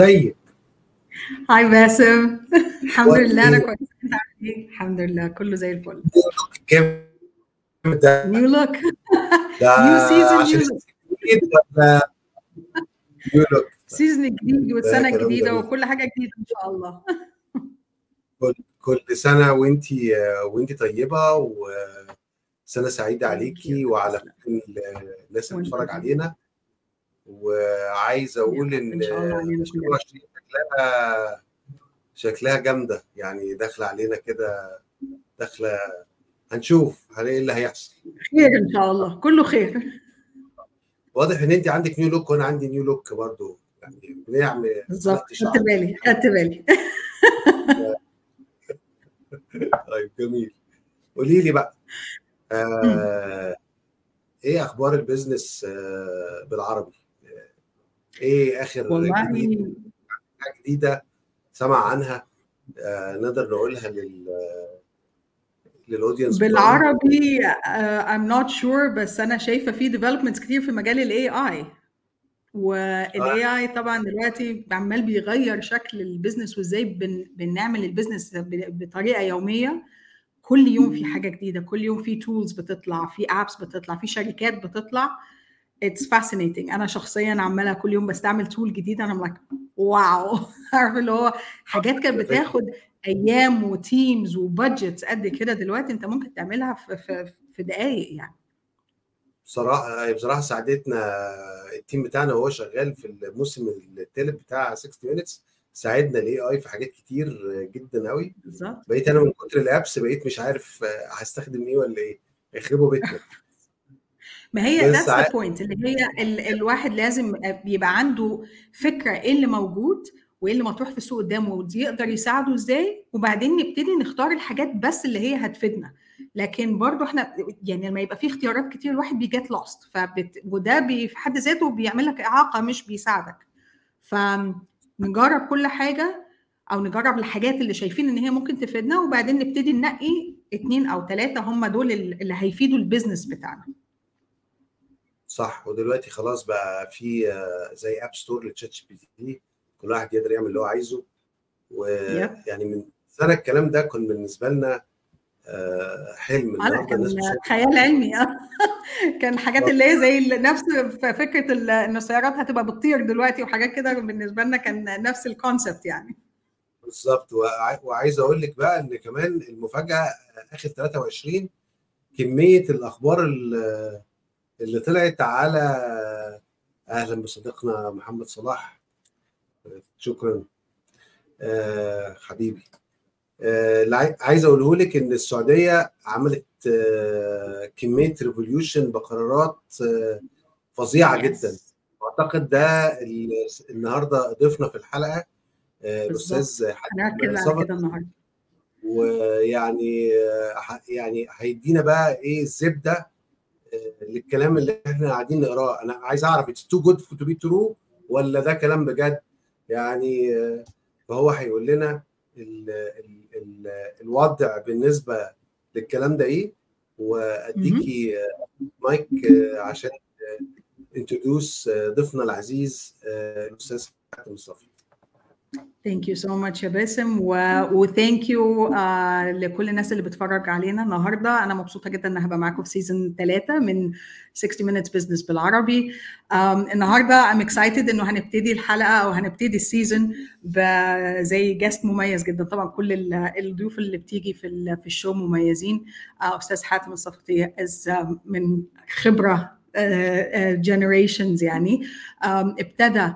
ازيك؟ Hi باسم. الحمد لله أنا كويسة. أنت عامل إيه؟ الحمد لله كله زي الفل. ده new look new season new look season جديد والسنة الجديده وكل حاجة جديدة إن شاء الله. كل كل سنة وانتي وانتي طيبة وسنة سعيدة عليكي وعلى كل الناس اللي وأنت بتتفرج علينا. وعايز أقول إن إن شاء الله علينا 2020 كلنا شكلها شكلها جامدة. يعني داخلة علينا كده داخلة هنشوف إيه اللي هيحصل. خير إن شاء الله. كله خير. واضح إن أنت عندك نيو لوك وأنا عندي نيو لوك برضو. يعني بنعمل بالظبط. خدت بالي خدت بالي. طيب جميل. قولي لي بقى. آه إيه أخبار ال business آه بالعربي؟ إيه آخر والله جديد حاجة جديدة سمع عنها آه نقدر نقولها لل لل audience بالعربي I'm not sure بس أنا شايفة في developments كتير في مجال ال AI آه. وال AI طبعا دلوقتي عمال بيغير شكل ال business وإزاي بن بنعمل البيزنس بطريقة يومية. كل يوم في حاجة جديدة كل يوم في tools بتطلع في apps بتطلع في شركات بتطلع. It's fascinating. أنا شخصيا عماله كل يوم بستعمل tool جديده أنا like wow. عارف اللي هو حاجات كانت بتاخد أيام و teams و budgets قد كده. دلوقتي أنت ممكن تعملها في في, في دقائق يعني. بصراحة بصراحة ساعدتنا. ال team بتاعنا وهو شغال في الموسم الثالث بتاع 60 Minutes ساعدنا ال AI في حاجات كتير جدا قوي بالظبط. بقيت أنا من كتر ال apps بقيت مش عارف هستخدم إيه ولا إيه. يخربوا بيتنا. ما هي the ع- point اللي هي ال الواحد لازم يبقى عنده فكرة إيه اللي موجود وإيه اللي مطروح في السوق قدامه ودي يقدر يساعده إزاي وبعدين نبتدي نختار الحاجات بس اللي هي هتفيدنا. لكن برضو إحنا يعني لما يبقى في اختيارات كتير الواحد بي get lost فبت... وده بي في حد ذاته بيعمل لك إعاقة مش بيساعدك. فنجرب كل حاجة أو نجرب الحاجات اللي شايفين إن هي ممكن تفيدنا وبعدين نبتدي ننقي اتنين أو ثلاثة هم دول اللي هيفيدوا ال business بتاعنا. صح. ودلوقتي خلاص بقى في آه، زي app store ل ChatGPT كل واحد يقدر يعمل اللي هو عايزه. ويعني من سنة الكلام ده كان بالنسبة لنا آه، حلم كان خيال علمي. آه. كان بالظبط اللي هي زي نفس فكرة ان السيارات هتبقى بتطير دلوقتي وحاجات كده بالنسبة لنا كان نفس ال concept يعني. بالظبط. وع- وعايز أقول لك بقى إن كمان المفاجأة آخر 23 كمية الأخبار ال- اللي طلعت على أهلا بصديقنا محمد صلاح. شكرا. آه، حبيبي. آه، اللي عاي- عايز أقوله لك إن السعودية عملت آه، كمية revolution بقرارات آه، فظيعة جدا. واعتقد ده ال- النهارده ضيفنا في الحلقة. الأستاذ حاتم النهارده. ويعني يعني هيدينا بقى إيه الزبده للكلام اللي إحنا قاعدين نقراه. أنا عايز أعرف it's too good to be true ولا ده كلام بجد؟ يعني آه، فهو هيقول لنا ال ال ال الوضع بالنسبة للكلام ده إيه. وأديكي آه، مايك آه، عشان introduce ضيفنا العزيز الأستاذ حاتم الصفي thank you so much يا باسم. و thank you لكل الناس اللي بتتفرج علينا النهارده. أنا مبسوطة جدا إن هبقى معاكم في season ثلاثة من 60 minutes business بالعربي. um, النهارده I'm excited إنه هنبتدي الحلقة أو هنبتدي ال season the guest مميز جدا. طبعا كل ال- الضيوف اللي بتيجي في في ال show مميزين. uh, أستاذ حاتم الصفتي از من خبرة generations يعني. um, ابتدى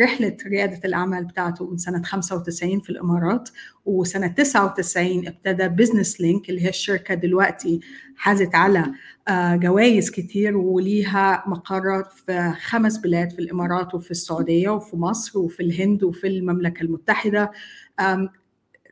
رحلة ريادة الأعمال بتاعته من سنة 95 في الإمارات وسنة 99 ابتدى بزنس لينك اللي هي الشركة دلوقتي حازت على آه، جوائز كتير وليها مقرات في خمس بلاد في الإمارات وفي السعودية وفي مصر وفي الهند وفي المملكة المتحدة.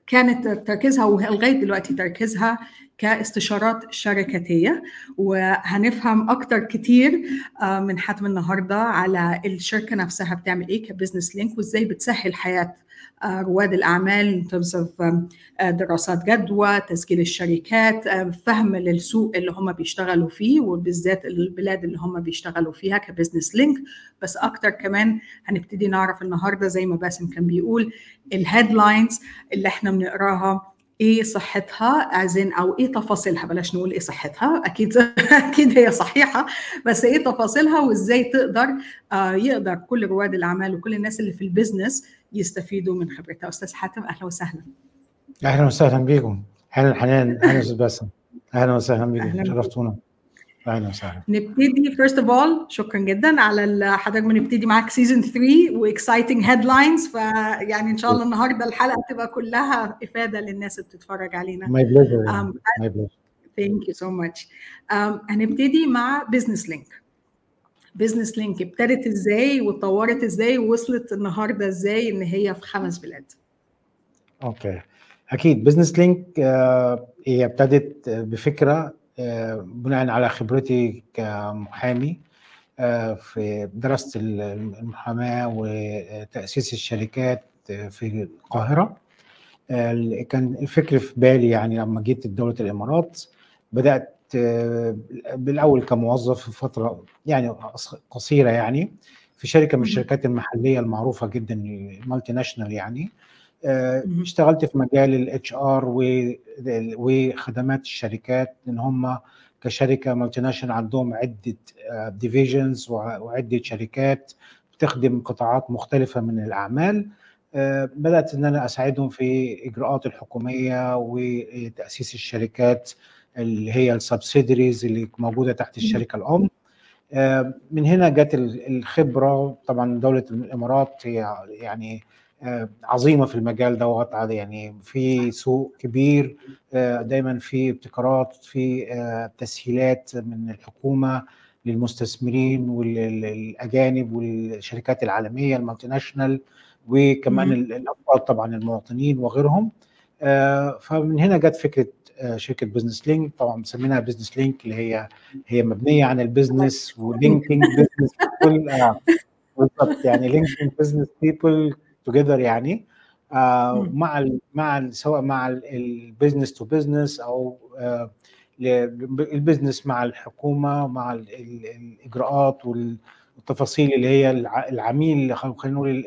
كانت تركيزها ولغايه دلوقتي تركيزها كاستشارات شركاتيه وهنفهم أكتر كتير من حاتم النهارده على الشركة نفسها بتعمل إيه كبزنس لينك وإزاي بتسهل حياة رواد الأعمال of دراسات جدوى تسجيل الشركات فهم للسوق اللي هم بيشتغلوا فيه وبالذات البلاد اللي هم بيشتغلوا فيها كبزنس لينك بس أكتر كمان هنبتدي نعرف النهارده زي ما باسم كان بيقول ال headlines اللي إحنا بنقراها إيه صحتها as in أو إيه تفاصيلها. بلاش نقول إيه صحتها أكيد أكيد هي صحيحة بس إيه تفاصيلها وإزاي تقدر آه يقدر كل رواد الأعمال وكل الناس اللي في ال business يستفيدوا من خبرتها. أستاذ حاتم أهلا وسهلا. أهلا وسهلا بكم أهلا حنان أهلا أستاذ باسم. أهلا وسهلا بكم شرفتونا. أهلا وسهلا. نبتدي first of all شكرا جدا على حضرتك بنبتدي معاك season 3 و exciting headlines فيعني إن شاء الله النهارده الحلقة تبقى كلها إفادة للناس اللي بتتفرج علينا. my pleasure my pleasure thank you so much هنبتدي مع بزنس لينك بزنس لينك ابتدت إزاي واتطورت إزاي ووصلت النهارده إزاي إن هي في خمس بلاد؟ okay. أكيد بزنس لينك هي ابتدت بفكرة بناء على خبرتي كمحامي في دراسة المحاماة وتأسيس الشركات في القاهرة. كان الفكر في بالي يعني لما جيت دولة الإمارات. بدأت بالأول كموظف في فترة يعني قصيرة يعني في شركة من الشركات المحلية المعروفة جدا multinational يعني. اشتغلت في مجال ال HR وخدمات الشركات ان هم كشركة multinational عندهم عدة divisions وعدة شركات بتخدم قطاعات مختلفة من الأعمال. بدأت إن أنا أساعدهم في إجراءات الحكومية وتاسيس الشركات اللي هي ال subsidiaries اللي موجودة تحت الشركة الأم. من هنا جت الخبرة. طبعا دولة الإمارات هي يعني عظيمة في المجال دوت. يعني في سوق كبير دايما في ابتكارات في تسهيلات من الحكومة للمستثمرين والاجانب والشركات العالمية ال multinational وكمان الأفراد طبعا المواطنين وغيرهم. فمن هنا جت فكرة شركة بزنس لينك طبعا مسمينها بزنس لينك اللي هي هي مبنية عن ال business و linking business بالظبط يعني linking business people together يعني آه مع ال مع ال سواء مع ال business to business أو آه ال business مع الحكومة مع ال ال الإجراءات والتفاصيل اللي هي العميل خلينا نقول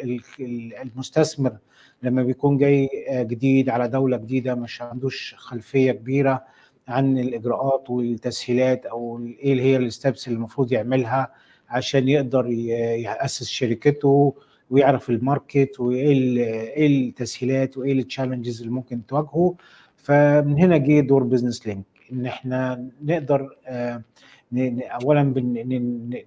المستثمر لما بيكون جاي جديد على دولة جديدة مش عندوش خلفية كبيرة عن الإجراءات والتسهيلات أو إيه اللي هي ال steps اللي المفروض يعملها عشان يقدر يأسس شركته ويعرف ال market وإيه إيه التسهيلات وإيه ال challenges اللي ممكن تواجهه. فمن هنا جه دور بزنس لينك إن إحنا نقدر اولا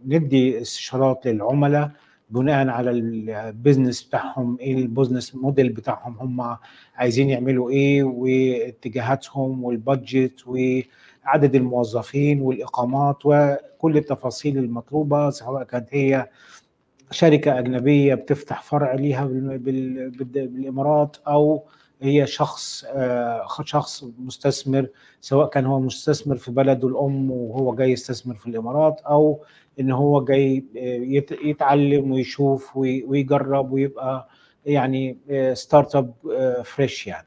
ندي استشارات للعملاء بناء على ال business بتاعهم إيه ال business model بتاعهم هم عايزين يعملوا إيه واتجاهاتهم وال budget وعدد الموظفين والإقامات وكل التفاصيل المطلوبة سواء كانت هي شركة أجنبية بتفتح فرع ليها بالإمارات أو هي شخص شخص مستثمر سواء كان هو مستثمر في بلده الأم وهو جاي يستثمر في الإمارات أو إن هو جاي يتعلم ويشوف ويجرب ويبقى يعني start up fresh يعني.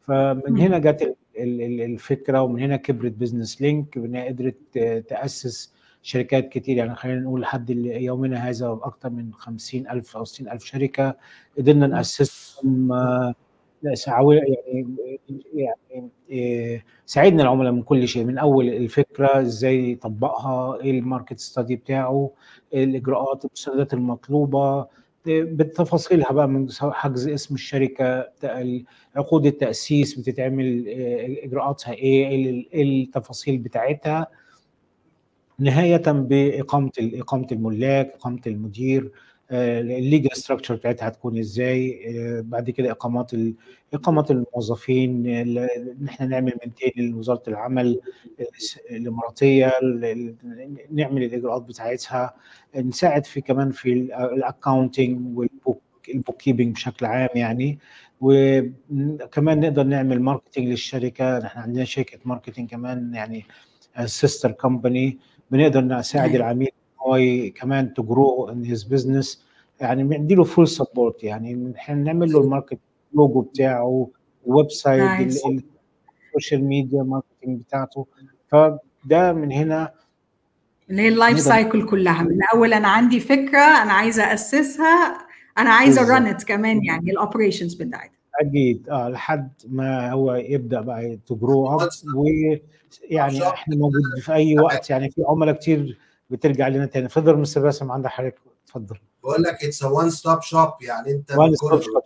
فمن هنا جت الفكرة ومن هنا كبرت بزنس لينك إنها قدرت تأسس شركات كتير يعني خلينا نقول لحد يومنا هذا أكثر من 50 ألف أو 60 ألف شركة قدرنا نأسسهم يعني يعني ساعدنا العملاء من كل شيء من أول الفكرة إزاي يطبقها إيه الماركت ستادي بتاعه الإجراءات المستندات المطلوبة بتفاصيلها بقى من حجز اسم الشركة عقود التأسيس بتتعمل إجراءاتها إيه إيه التفاصيل بتاعتها نهاية بإقامة إقامة الملاك إقامة المدير ال legal structure بتاعتها هتكون إزاي؟ بعد كده إقامات اقامه الموظفين ان إحنا نعمل maintain لوزارة العمل الإماراتية نعمل الإجراءات بتاعتها نساعد في كمان في ال accounting وال book ال book keeping بشكل عام يعني وكمان نقدر نعمل marketing للشركة إحنا عندنا شركة marketing كمان يعني sister company بنقدر نساعد العميل هو كمان to grow in his business يعني بنديله full support يعني إحنا نعمل له ال market logo بتاعه ال website. ال social media marketing بتاعته. فده من هنا اللي هي ال life cycle كلها. من اول أنا عندي فكرة أنا عايزة أسسها أنا عايزة. run كمان يعني ال operations بتاعتها. أكيد آه لحد ما هو يبدأ بقى to grow up ويعني إحنا موجود في أي وقت يعني في عملاء كتير بترجع لنا تاني. اتفضل مستر باسم عندك حضرتك اتفضل. بقول لك it's one stop shop يعني أنت وان ستوب شوب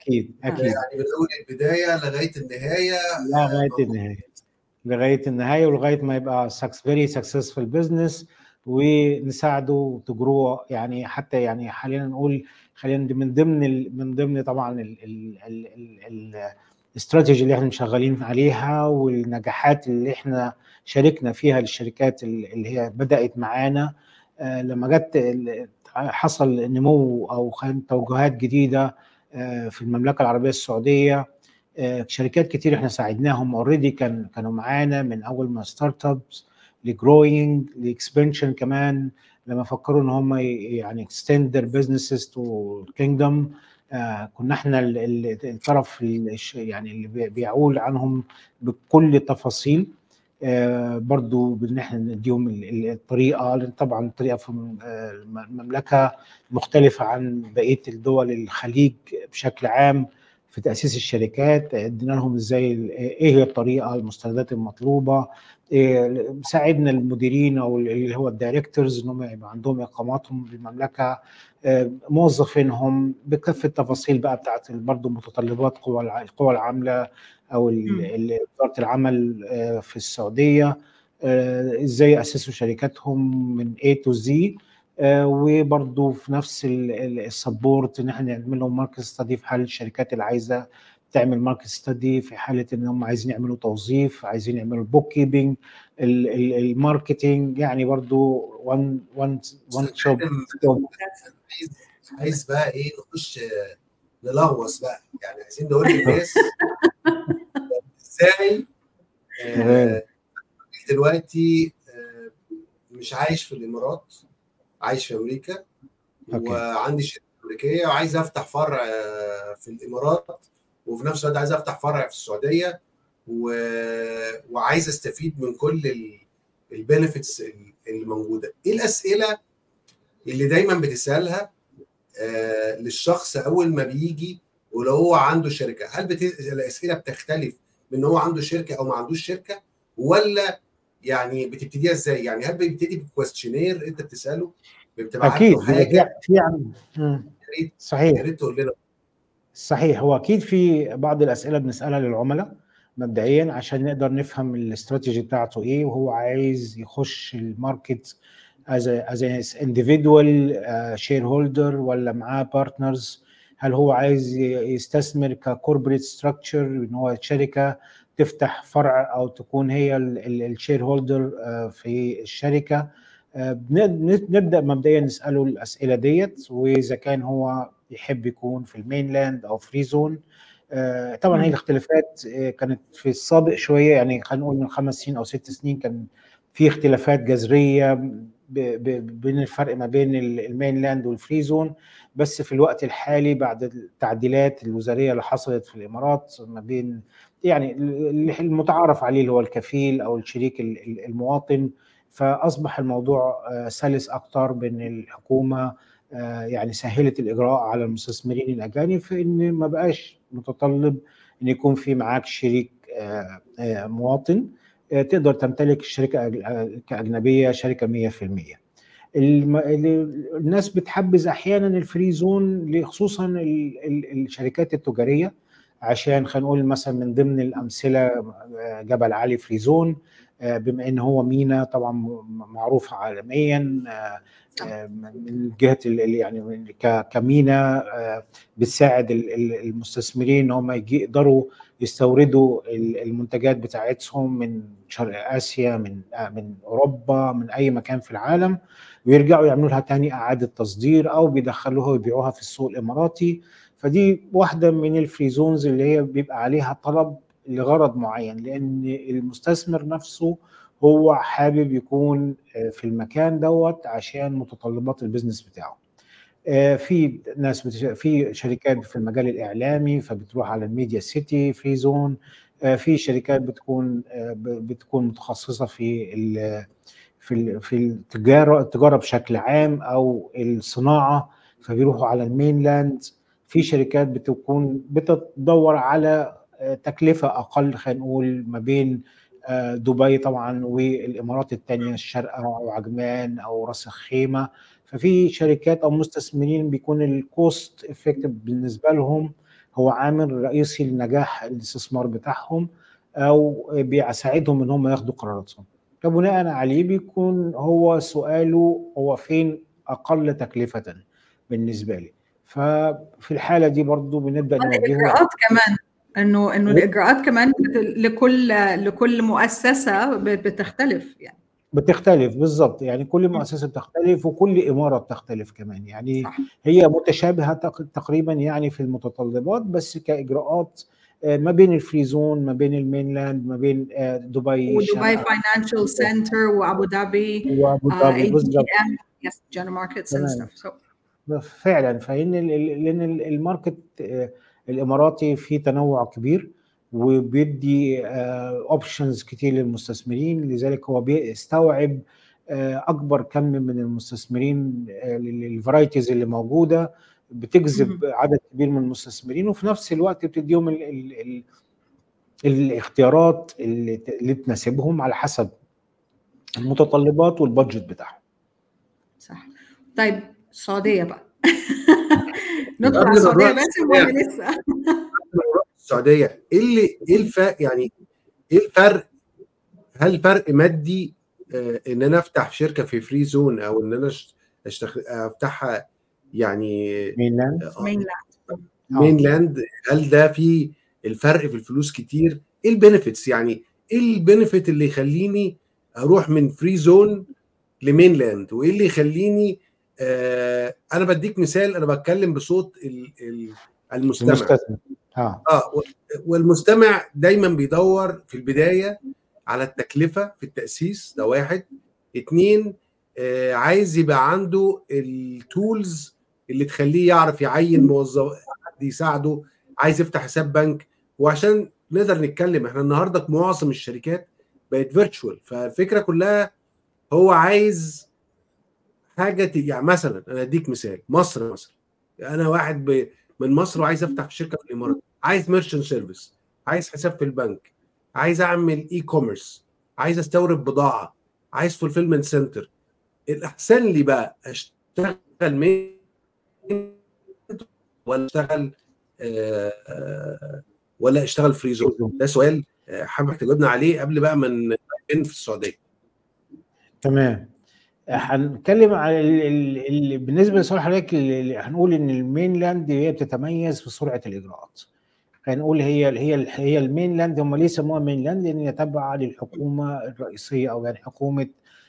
أكيد أكيد. يعني من أول البداية لغاية النهاية لغاية النهاية. لغاية النهاية ولغاية ما يبقى very successful business ونساعده to grow يعني حتى يعني خلينا نقول خلينا من ضمن من ضمن طبعا ال- ال- ال- ال- ال- الاستراتيجي اللي إحنا شغالين عليها والنجاحات اللي إحنا شاركنا فيها للشركات ال- اللي هي بدأت معانا. آه، لما جت حصل نمو أو توجهات جديدة آه، في المملكة العربية السعودية آه، شركات كتير إحنا ساعدناهم. already كان كانوا معانا من أول ما start ups ل growing ل expansion كمان لما فكروا إن هم يعني extend businesses to kingdom آه كنا إحنا ال- ال- الطرف يعني اللي بي- بيعول عنهم بكل التفاصيل. آه برضو بإن إحنا نديهم ال- ال- الطريقة لأن طبعا الطريقة في آه، الم- المملكة مختلفة عن بقية الدول الخليج بشكل عام. في تأسيس الشركات ادينا لهم إزاي إيه هي الطريقة المستندات المطلوبة إيه، ساعدنا المديرين أو اللي هو ال directors إن هم يبقى عندهم إقاماتهم بالمملكة آه، موظفينهم بكافة التفاصيل بقى بتاعت برضه متطلبات قوى القوى العامله أو وزارة العمل آه، في السعودية آه، إزاي أسسوا شركاتهم من A to Z. وبرضه في نفس ال support إن إحنا نعمل لهم market study في حال الشركات اللي عايزة تعمل market study في حالة إن هم عايزين يعملوا توظيف عايزين يعملوا ال book keeping ال marketing يعني برضو one one one shop عايز بقى إيه نخش آه، نلغوص بقى. يعني عايزين نقول للناس إزاي آه، دلوقتي آه، مش عايش في الإمارات. عايش في أمريكا Okay. وعندي شركة أمريكية وعايز أفتح فرع آه، في الإمارات وفي نفس الوقت عايز أفتح فرع في السعودية و... وعايز أستفيد من كل ال benefits اللي موجودة. إيه الأسئلة اللي دايما بتسألها آه للشخص أول ما بيجي ولو هو عنده شركة؟ هل بت... الأسئلة بتختلف من هو عنده شركة أو ما عندوش شركة؟ ولا يعني بتبتديها إزاي؟ يعني هل بتبتدي ب questionnaire أنت بتسأله؟ بتبعت أكيد. له حاجة في. يا ريت. صحيح يا ريت تقول لنا. صحيح. هو أكيد في بعض الأسئلة بنسألها للعملاء مبدئيا عشان نقدر نفهم الاستراتيجي بتاعته إيه وهو عايز يخش ال market as as individual shareholder ولا معاه partners هل هو عايز يستثمر ك corporate structure إن هو شركة تفتح فرع أو تكون هي ال shareholder في الشركة. آه، نبدأ مبدئيا نسأله الأسئلة ديت وإذا كان هو يحب يكون في ال mainland أو free zone آه، طبعا هي. الاختلافات آه، كانت في السابق شوية يعني خلينا نقول من خمس سنين أو ست سنين كان في اختلافات جذرية بين الفرق ما بين ال- ال mainland وال free zone بس في الوقت الحالي بعد التعديلات الوزارية اللي حصلت في الإمارات ما بين يعني ال- المتعارف عليه اللي هو الكفيل أو الشريك ال- ال- المواطن. فأصبح الموضوع آه، سلس أكتر بين الحكومة آه، يعني سهلت الإجراء على المستثمرين الأجانب في أن ما بقاش متطلب أن يكون في معاك شريك آه، مواطن تقدر تمتلك الشركة كأجنبية شركة 100% الم- ال- الناس بتحبذ أحيانا ال free zone خصوصا ال- ال- الشركات التجارية. عشان خلينا نقول مثلا من ضمن الأمثلة آه، جبل علي free zone آه، بما إن هو مينا طبعا معروف عالميا آه، آه، من جهة ال- ال- يعني كمينا بتساعد ال- ال- المستثمرين إن هم يقدروا يستوردوا ال- المنتجات بتاعتهم من شرق آسيا من من أوروبا من أي مكان في العالم ويرجعوا يعملوا لها تاني إعادة تصدير أو بيدخلوها ويبيعوها في السوق الإماراتي. فدي واحدة من ال free zones اللي هي بيبقى عليها طلب لغرض معين لأن المستثمر نفسه هو حابب يكون آه، في المكان دوت عشان متطلبات ال business بتاعه آه، في ناس. في شركات في المجال الإعلامي فبتروح على ال Media City free zone في شركات بتكون آه، بتكون متخصصة في. في. في التجارة التجارة بشكل عام أو الصناعة فبيروحوا على ال mainland في شركات بتكون بتدور على آه، تكلفة أقل خلينا نقول ما بين آه، دبي طبعا والإمارات الثانية الشارقه أو عجمان أو راس الخيمة. ففي شركات أو مستثمرين بيكون ال cost effective بالنسبة لهم هو عامل رئيسي لنجاح الاستثمار بتاعهم أو بيساعدهم إن هم ياخدوا قراراتهم. فبناء عليه بيكون هو سؤاله هو فين أقل تكلفة بالنسبة لي. ففي الحالة دي برضو بنبدأ نوجهه الإجراءات كمان إنه إنه الإجراءات كمان لكل لكل مؤسسة بتختلف يعني. بتختلف بالظبط يعني كل مؤسسة بتختلف وكل إمارة بتختلف كمان. يعني صح. هي متشابهة تق- تقريبا يعني في المتطلبات بس كإجراءات آه، ما بين ال free zone ما بين ال mainland ما بين آه، دبي ودبي Financial Center وأبو ظبي وأبو ظبي دي بالظبط. فعلا فإن لأن ال- ال market آه، الإماراتي فيه تنوع كبير وبيدي options كتير للمستثمرين لذلك هو بيستوعب آه، أكبر كم من المستثمرين ال varieties اللي موجودة بتجذب. عدد كبير من المستثمرين وفي نفس الوقت بتديهم ال ال ال الاختيارات اللي, اللي تناسبهم على حسب المتطلبات وال budget بتاعهم صح طيب السعودية بقى. ما السعودية باسم ولا لسه؟ السعودية إيه اللي إيه الفرق يعني إيه الفرق؟ هل فرق مادي آه، إن أنا أفتح شركة في free zone أو إن أنا أش- أشتغ... أفتحها يعني mainland main mainland هل ده في الفرق في الفلوس كتير؟ إيه ال benefits يعني؟ إيه ال benefit اللي يخليني أروح من free zone ل mainland وإيه اللي يخليني آه أنا بديك مثال أنا بتكلم بصوت ال- ال- المستمع. المستثمر. آه. و- والمستمع دايما بيدور في البداية على التكلفة في التأسيس ده واحد. اتنين آه عايز يبقى عنده ال tools اللي تخليه يعرف يعين موظف يساعده عايز يفتح حساب بنك. وعشان نقدر نتكلم إحنا النهارده معظم الشركات بقت virtual فالفكرة كلها هو عايز حاجة ت- يعني مثلا أنا أديك مثال مصر مثلا. أنا واحد ب... من مصر وعايز أفتح شركة في الإمارات. عايز merchant service عايز حساب في البنك عايز أعمل e-commerce عايز أستورد بضاعة عايز fulfillment center الأحسن لي بقى أشتغل main ولا أشتغل آه، ولا أشتغل free zone ده سؤال آه، حابب تجاوبنا عليه قبل بقى ما في السعودية. تمام. هنتكلم على ال... ال... ال... بالنسبة لسؤال حضرتك هنقول إن ال mainland هي بتتميز في سرعة الإجراءات. هنقول هي هي هي ال mainland هم ليه سموها mainland؟ لأن هي تابعة للحكومة الرئيسية أو يعني حكومة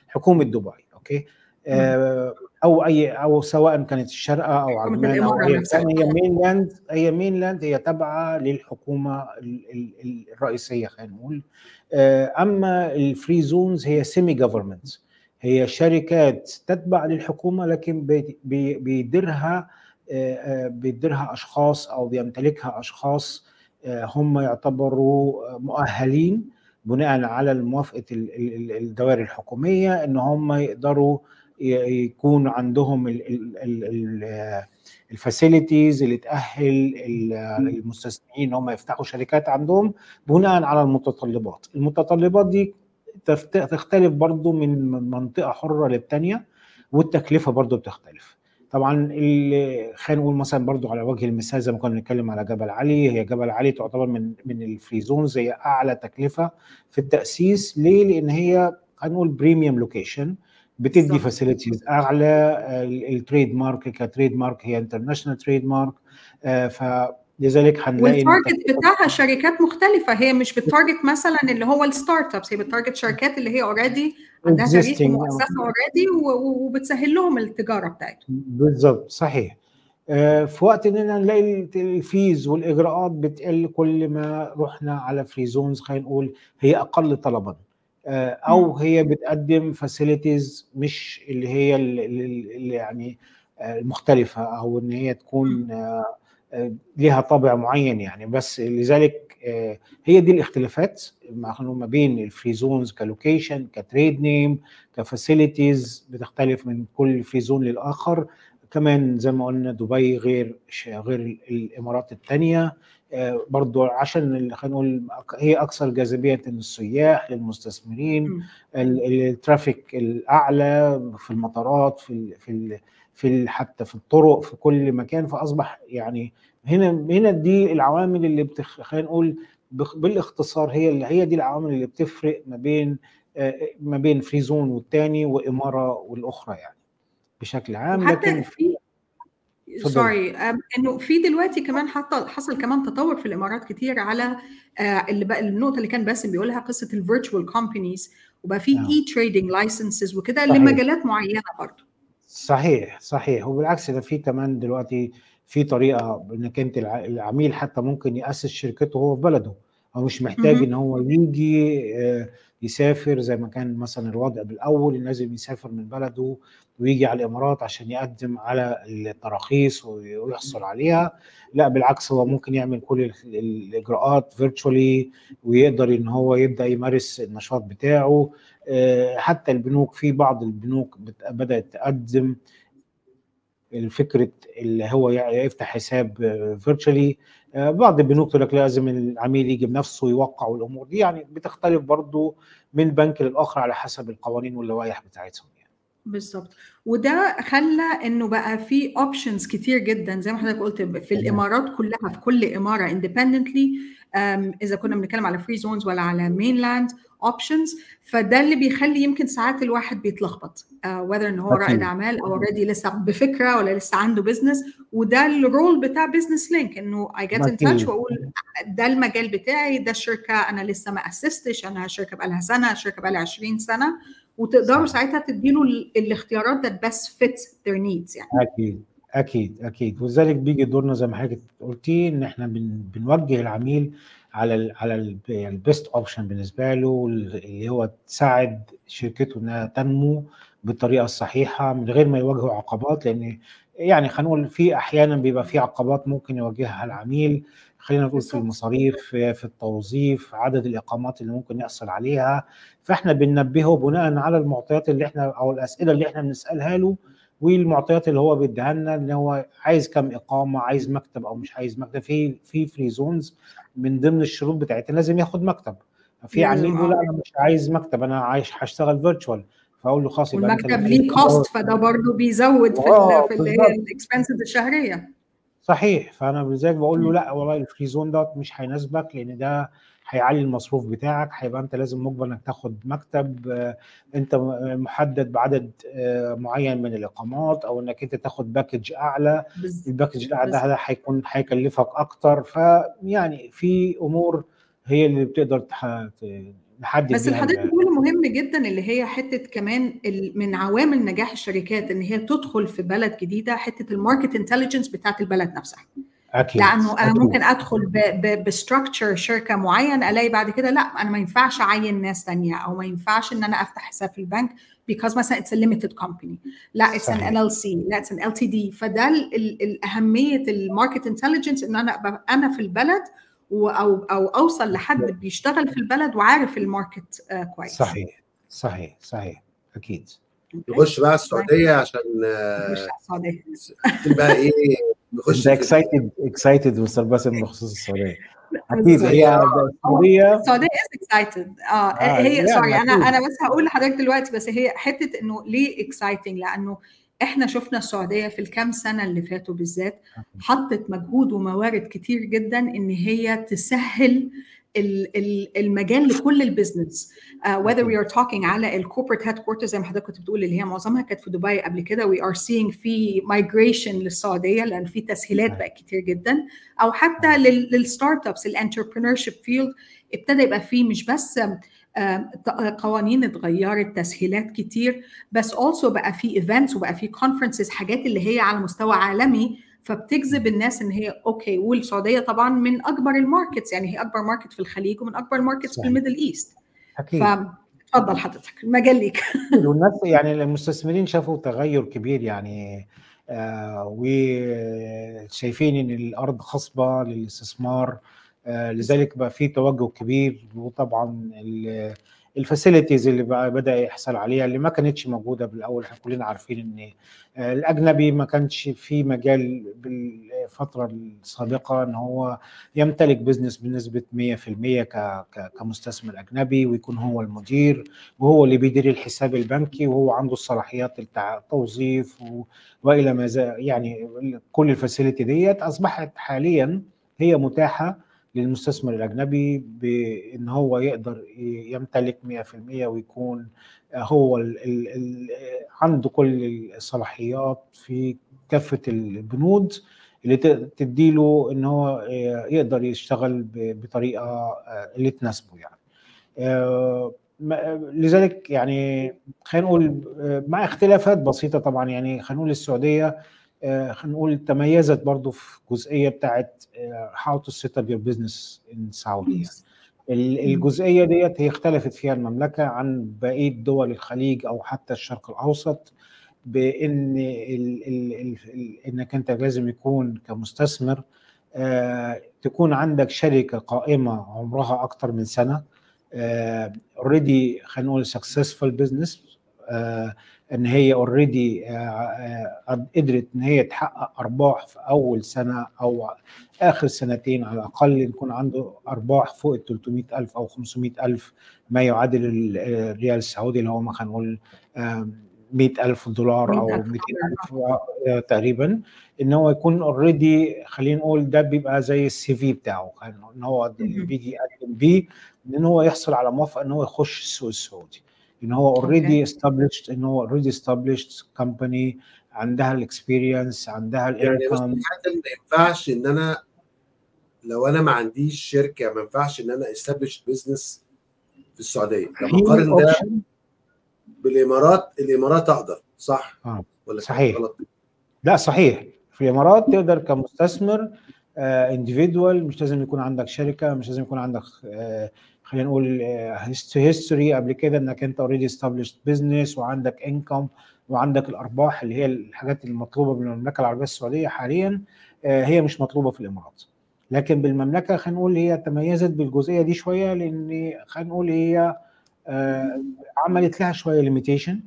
حكومة دبي okay؟ آه، أو أي أو سواء كانت الشارقه أو عجمان أو الإمارة اي نفسها. كان هي mainland هي mainland هي تابعة للحكومة ال- ال- ال- الرئيسية خلينا نقول. آه، أما ال free zones هي semi government هي شركات تتبع للحكومة لكن بي- بي- بيديرها آه، آه، بيديرها أشخاص أو بيمتلكها أشخاص آه، هم يعتبروا مؤهلين بناء على موافقه ال- ال- ال- الدوائر الحكومية إن هم يقدروا يكون عندهم ال facilities اللي تأهل ال- المستثمرين إن هم يفتحوا شركات عندهم بناء على المتطلبات. المتطلبات دي تختلف برضو من من منطقة حرة للتانية والتكلفة برضو بتختلف طبعا خلينا نقول مثلا برضو على وجه المثال زي ما كنا بنتكلم على جبل علي هي جبل علي تعتبر من من ال free zones هي أعلى تكلفة في التأسيس ليه؟ لأن هي خلينا نقول premium location بتدي. facilities أعلى ال trademark ك trademark هي international trademark فلذلك هنلاقي وال target بتاعها شركات مختلفة. هي مش بت target مثلا اللي هو ال startups هي بت target شركات اللي هي already عندها تاريخ. ومؤسسة already وبتسهل لهم التجارة بتاعتهم. بالظبط صحيح. آه، في وقت إننا نلاقي الفيز والإجراءات بتقل كل ما رحنا على free zones خلينا نقول هي أقل طلبا. آه، أو. هي بتقدم facilities مش اللي هي اللي يعني مختلفه أو إن هي تكون لها طابع معين يعني. بس لذلك هي دي الاختلافات ما بين الفري زونز كلوكيشن كتريد نيم كفاسيلتيز بتختلف من كل free zone للآخر. كمان زي ما قلنا دبي غير غير الإمارات الثانية برضو عشان خلينا نقول هي أكثر جاذبية للسياح للمستثمرين. ال traffic الأعلى في المطارات في في في حتى في الطرق في كل مكان فأصبح يعني هنا هنا دي العوامل اللي بتخ... خلينا نقول بالإختصار هي اللي هي دي العوامل اللي بتفرق ما بين ما بين free zone والتاني وإمارة والأخرى يعني بشكل عام. لكن في sorry إنه في دلوقتي كمان حتى حصل كمان تطور في الإمارات كتير على اللي بقى النقطة اللي كان باسم بيقولها قصة ال virtual companies وبقى في e-trading licenses وكده لمجالات معينة برضه صحيح صحيح. وبالعكس ده في كمان دلوقتي في طريقة إنك أنت العميل حتى ممكن يأسس شركته هو في بلده. هو مش محتاج إن هو يجي يسافر زي ما كان مثلا الوضع بالأول لازم يسافر من بلده ويجي على الإمارات عشان يقدم على التراخيص ويحصل عليها. لا بالعكس هو ممكن يعمل كل الإجراءات virtually ويقدر إن هو يبدأ يمارس النشاط بتاعه. حتى البنوك في بعض البنوك بدأت تقدم الفكرة اللي هو يفتح حساب virtually بعض البنوك تقول لك لازم العميل يجي بنفسه ويوقع والامور دي يعني بتختلف برضه من بنك للآخر على حسب القوانين واللوائح بتاعتهم. بالظبط. وده خلى إنه بقى في options كتير جدا زي ما حضرتك قلت في الإمارات كلها في كل إمارة independently إذا كنا بنتكلم على free zones ولا على mainland options فده اللي بيخلي يمكن ساعات الواحد بيتلخبط whether إن هو رائد أعمال أو already لسه بفكرة ولا لسه عنده business وده ال role بتاع Business Link إنه I get in touch وأقول ده المجال بتاعي ده الشركة أنا لسه ما اسستش أنا شركة بقى لها سنة شركة بقى لها 20 سنة. وتقدروا ساعتها تديله الاختيارات that best fit their needs يعني. أكيد أكيد أكيد. ولذلك بيجي دورنا زي ما حضرتك قلتي إن إحنا بن بنوجه العميل على ال على ال best option بالنسبة له اللي هو تساعد شركته إنها تنمو بالطريقة الصحيحة من غير ما يواجهوا عقبات لأن يعني خلينا نقول في أحيانا بيبقى في عقبات ممكن يواجهها العميل. خلينا نقول في المصاريف في التوظيف عدد الإقامات اللي ممكن يحصل عليها. فإحنا بننبهه بناء على المعطيات اللي إحنا أو الأسئلة اللي إحنا بنسألها له والمعطيات اللي هو بيديها لنا إن هو عايز كم إقامة عايز مكتب أو مش عايز مكتب. في في free zones من ضمن الشروط بتاعتنا لازم ياخد مكتب. في عميل يقول لا أنا مش عايز مكتب أنا عايز هشتغل virtual فأقول له خلاص يبقى والمكتب ليه cost فده برضه بيزود في ال expenses الشهرية. صحيح. فأنا لذلك بقول له لأ والله ال free zone دوت مش هيناسبك لأن ده هيعلي المصروف بتاعك. هيبقى أنت لازم مجبر إنك تاخد مكتب أنت محدد بعدد معين من الإقامات أو إنك أنت تاخد package أعلى. ال package الأعلى ده هيكون هيكلفك أكتر. فيعني في أمور هي اللي بتقدر نحدد بس حضرتك بتقوله مهم جدا اللي هي حتة كمان من عوامل نجاح الشركات إن هي تدخل في بلد جديدة حتة ال market intelligence بتاعت البلد نفسها أكيد. لأنه أنا أكيد. ممكن أدخل ب structure شركة معين ألاقي بعد كده لأ أنا ما ينفعش أعين ناس ثانية أو ما ينفعش إن أنا أفتح حساب في البنك because مثلا it's limited company لأ it's an LLC لأ it's an LTD فده الأهمية ال market intelligence إن أنا أبقى أنا في البلد أو أو أوصل لحد بيشتغل في البلد وعارف ال market uh, كويس. صحيح صحيح صحيح أكيد. نخش بقى السعودية عشان مش السعودية. بقى إيه نخش excited excited مستر باسم بخصوص السعودية. أكيد هي السعودية. السعودية. is excited آه هي sorry أنا أنا بس هقول لحضرتك دلوقتي بس هي حتة إنه ليه exciting لأنه إحنا شفنا السعودية في الكام سنة اللي فاتوا بالذات حطت مجهود وموارد كتير جدا إن هي تسهل المجال لكل ال business uh, whether we are talking على ال corporate headquarter زي ما حضرتك كنت بتقول اللي هي معظمها كانت في دبي قبل كده. We are seeing في migration للسعودية لأن في تسهيلات بقت كتير جدا. أو حتى لل startups ال entrepreneurship field ابتدى يبقى فيه مش بس قوانين اتغيرت تسهيلات كتير بس also بقى في events وبقى في conferences حاجات اللي هي على مستوى عالمي فبتجذب الناس إن هي okay والسعودية طبعا من أكبر ال markets يعني هي أكبر market في الخليج ومن أكبر ال markets في ال Middle East. أكيد. فتفضل حضرتك المجال ليك. والناس يعني المستثمرين شافوا تغير كبير يعني وشايفين إن الأرض خصبة للاستثمار لذلك بقى في توجه كبير وطبعا الفاسيلتيز اللي بقى بدأ يحصل عليها اللي ما كانتش موجودة بالأول إحنا كلنا عارفين إن الأجنبي ما كانش في مجال بالفترة السابقة إن هو يمتلك business بنسبة 100% كمستثمر أجنبي ويكون هو المدير وهو اللي بيدير الحساب البنكي وهو عنده الصلاحيات بتاع التوظيف وإلى ما يعني كل ال facility ديت أصبحت حاليا هي متاحة للمستثمر الأجنبي بإن هو يقدر يمتلك 100% ويكون هو ال ال ال عنده كل الصلاحيات في كافة البنود اللي تديله إن هو يقدر يشتغل بطريقة اللي تناسبه يعني. لذلك يعني خلينا نقول مع اختلافات بسيطة طبعا يعني خلينا نقول السعودية خلينا نقول تميزت برضو في جزئية بتاعت how to set up your business in Saudi الجزئية ديت هي اختلفت فيها المملكة عن بقية دول الخليج أو حتى الشرق الأوسط بإن ال ال ال إنك أنت لازم يكون كمستثمر تكون عندك شركة قائمة عمرها أكثر من سنة already خلينا نقول successful business إن هي already قدرت إن هي تحقق أرباح في أول سنة أو آخر سنتين على الأقل يكون عنده أرباح فوق ال 300000 أو 500000 ما يعادل الريال السعودي اللي هو خلينا نقول 100000 دولار أو 200000 تقريبا. إن هو يكون already خلينا نقول ده بيبقى زي ال CV بتاعه إن هو بيجي يقدم بيه إن هو يحصل على موافقة إن هو يخش السوق السعودي. إن هو already established إن هو already established company عندها ال experience عندها ال income يعني ما ينفعش إن أنا لو أنا ما عنديش شركة ما ينفعش إن أنا establish business في السعودية. لما اقارن ده بالإمارات الإمارات أقدر صح؟ آه. ولا صحيح. غلط؟ لا صحيح. في الإمارات تقدر كمستثمر individual uh, مش لازم يكون عندك شركة مش لازم يكون عندك uh, خلينا نقول history قبل كده إنك أنت already established business وعندك income وعندك الأرباح اللي هي الحاجات المطلوبة من المملكة العربية السعودية حاليا هي مش مطلوبة في الإمارات. لكن بالمملكة خلينا نقول هي تميزت بالجزئية دي شوية لأن خلينا نقول هي عملت لها شوية limitation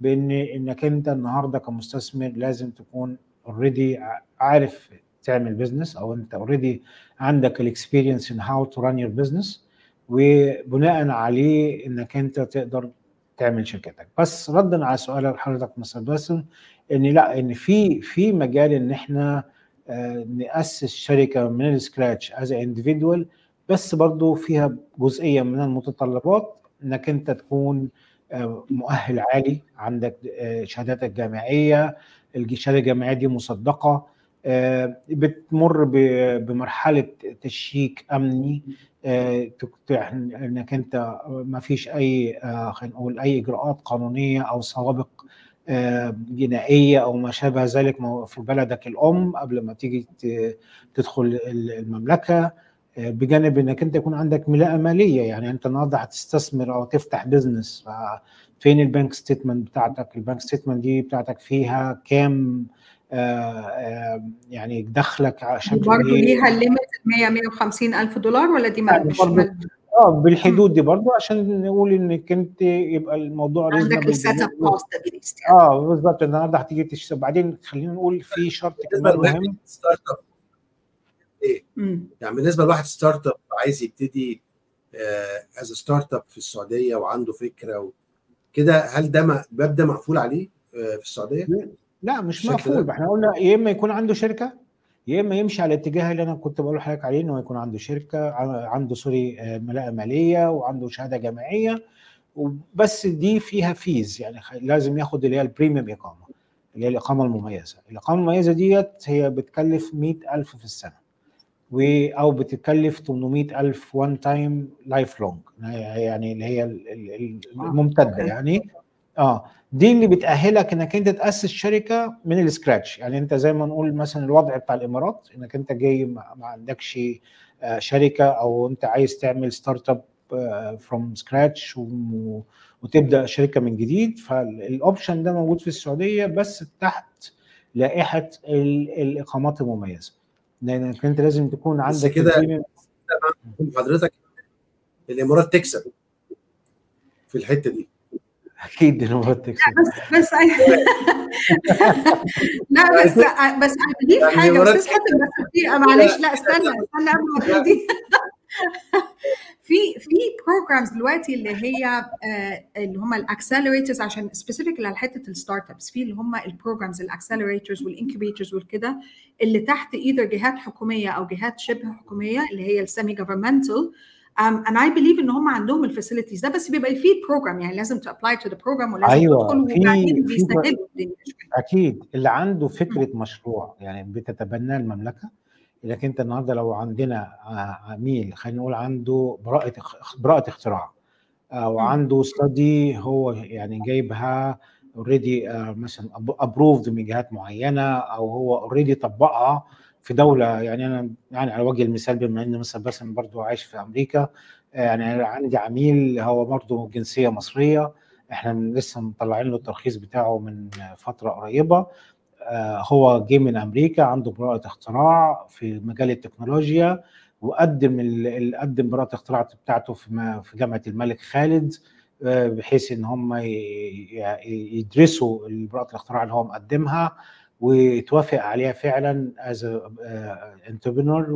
بإن إنك أنت النهارده كمستثمر لازم تكون already عارف تعمل business أو أنت already عندك ال experience ان how to run your business وبناء عليه إنك أنت تقدر تعمل شركتك. بس ردا على سؤال حضرتك Mr. باسم إن لأ إن في في مجال إن إحنا نأسس شركة من ال scratch as individual بس برضو فيها جزئية من المتطلبات إنك أنت تكون مؤهل عالي. عندك شهاداتك جامعيه الشهادة الجامعية دي مصدقة. بتمر بمرحلة check أمني. إنك أنت ما فيش أي خلينا نقول أي إجراءات قانونية أو سوابق جنائية أو ما شابه ذلك في بلدك الأم قبل ما تيجي تدخل المملكة. بجانب إنك أنت يكون عندك ملاءة مالية. يعني أنت النهارده هتستثمر أو تفتح business فين ال bank statement بتاعتك؟ ال bank statement دي بتاعتك فيها كام يعني دخلك عشان برضه ليها ال limit 100 150 ألف دولار ولا دي يعني مش آه بالحدود دي برضه عشان نقول إنك أنت يبقى الموضوع عندك ال setup cost آه بالظبط النهارده هتيجي تشتري بعدين خلينا نقول في شرط كمان مهم. startup إيه يعني بالنسبة لواحد startup عايز يبتدي as startup في السعودية وعنده فكرة كده هل ده الباب ده مقفول عليه في السعودية؟ لا مش مقفول. إحنا قلنا يا إما يكون عنده شركة يا إما يمشي على الاتجاه اللي أنا كنت بقول لحضرتك عليه انه يكون عنده شركة عنده sorry ملاءة مالية وعنده شهادة جامعية. بس دي فيها fees يعني لازم ياخد اللي هي ال premium إقامة اللي هي الإقامة المميزة. الإقامة المميزة ديت هي بتكلف 100000 في السنة و أو بتكلف 800000 one time lifelong يعني اللي هي الممتدة يعني. آه. دي اللي بتأهلك إنك أنت تأسس شركة من ال scratch يعني أنت زي ما نقول مثلا الوضع بتاع الإمارات إنك أنت جاي ما عندكش شركة أو أنت عايز تعمل startup from scratch وتبدأ شركة من جديد. فال option ده موجود في السعودية بس تحت لائحة الإقامات المميزة. لانك أنت لازم تكون عندك كده حضرتك الإمارات تكسب في الحتة دي. أكيد الامارات تكسب بس بس لا بس بس believe حاجة بس حتى بس في معلش لا استنى استنى قبل ما دي في في programs دلوقتي اللي هي اللي هم ال accelerators عشان specific على حتة ال startups في اللي هم ال programs ال accelerators وال incubators والكده اللي تحت either جهات حكومية أو جهات شبه حكومية اللي هي ال semi governmental and I believe إن هم عندهم ال facilities ده بس بيبقى في program يعني لازم to apply to the program ولازم أيوة تدخل الدنيا أكيد اللي عنده فكرة مشروع يعني بتتبناه المملكة لكن أنت النهارده لو عندنا عميل خلينا نقول عنده براءة براءة اختراع أو عنده study هو يعني جايبها already مثلا approved من جهات معينة أو هو already طبقها في دولة يعني أنا يعني على وجه المثال بما إن مثلا باسم برضه عايش في أمريكا يعني عندي عميل هو برضه جنسية مصرية إحنا لسه مطلعين له الترخيص بتاعه من فترة قريبة هو جه من أمريكا عنده براءة اختراع في مجال التكنولوجيا وقدم قدم براءة الاختراع بتاعته في في جامعة الملك خالد بحيث إن هم يدرسوا براءة الاختراع اللي هو مقدمها. ويتوافق عليها فعلا از انتربرنور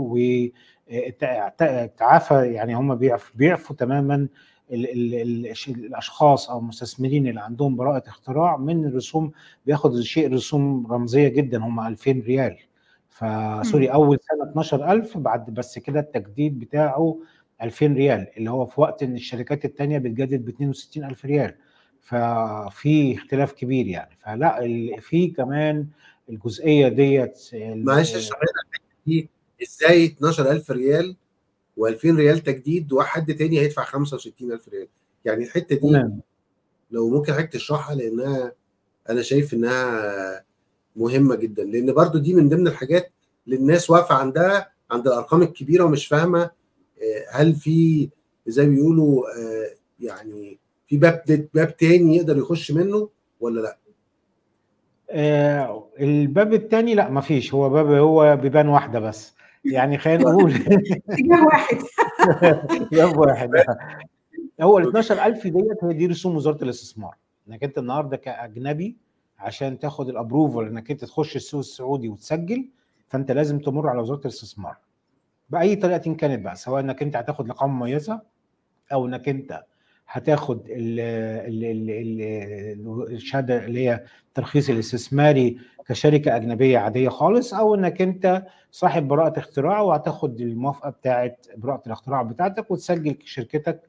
وتعافى يعني هم بيعرفوا تماما ال ال ال الأشخاص أو المستثمرين اللي عندهم براءة اختراع من الرسوم بياخد شيء رسوم رمزية جدا هم 2000 ريال. فسوري أول سنة 12000 بعد بس كده التجديد بتاعه 2000 ريال اللي هو في وقت إن الشركات الثانية بتجدد ب 62000 ريال. ففي اختلاف كبير يعني. فلا في كمان الجزئية ديت معلش اشرح لنا دي إزاي 12000 ريال و2000 ريال تجديد وحد تاني هيدفع 65000 ريال يعني الحتة دي تمام لو ممكن حضرتك تشرحها لأنها أنا شايف إنها مهمة جدا لأن برضو دي من ضمن الحاجات اللي الناس واقفة عندها عند الأرقام الكبيرة ومش فاهمة هل في زي ما بيقولوا يعني في باب باب تاني يقدر يخش منه ولا لأ؟ آه الباب الثاني لا ما فيش هو باب هو بيبان واحدة بس. يعني خلينا نقول اتجاه واحد. باب واحد. هو ال 12000 ديت هي دي رسوم وزارة الاستثمار. إنك أنت النهارده كأجنبي عشان تاخد الابروفل إنك أنت تخش السوق السعودي وتسجل فأنت لازم تمر على وزارة الاستثمار. بأي طريقة كانت بقى سواء إنك أنت هتاخد اقامه مميزة أو إنك أنت هتاخد الشهادة اللي هي الترخيص الاستثماري كشركة أجنبية عادية خالص أو إنك أنت صاحب براءة اختراع وهتاخد الموافقة بتاعه براءة الاختراع بتاعتك وتسجل شركتك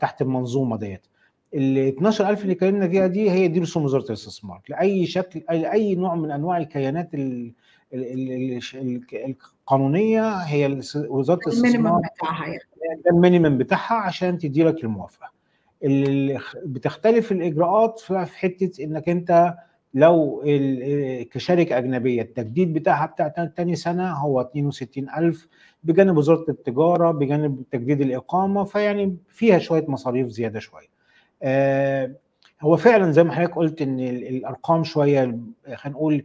تحت المنظومة ديت. ال 12000 اللي اتكلمنا فيها دي هي دي رسوم وزارة الاستثمار لأي شكل لاي نوع من أنواع الكيانات القانونية هي وزارة ال minimum بتاعها يعني ال minimum بتاعها عشان تدي لك الموافقة. بتختلف الإجراءات في حتة إنك أنت لو كشركة أجنبية التجديد بتاعها بتاع تاني سنة هو 62000 بجانب وزارة التجارة بجانب تجديد الإقامة فيعني فيها شوية مصاريف زيادة شوية. آه هو فعلا زي ما حضرتك قلت إن الأرقام شوية خلينا نقول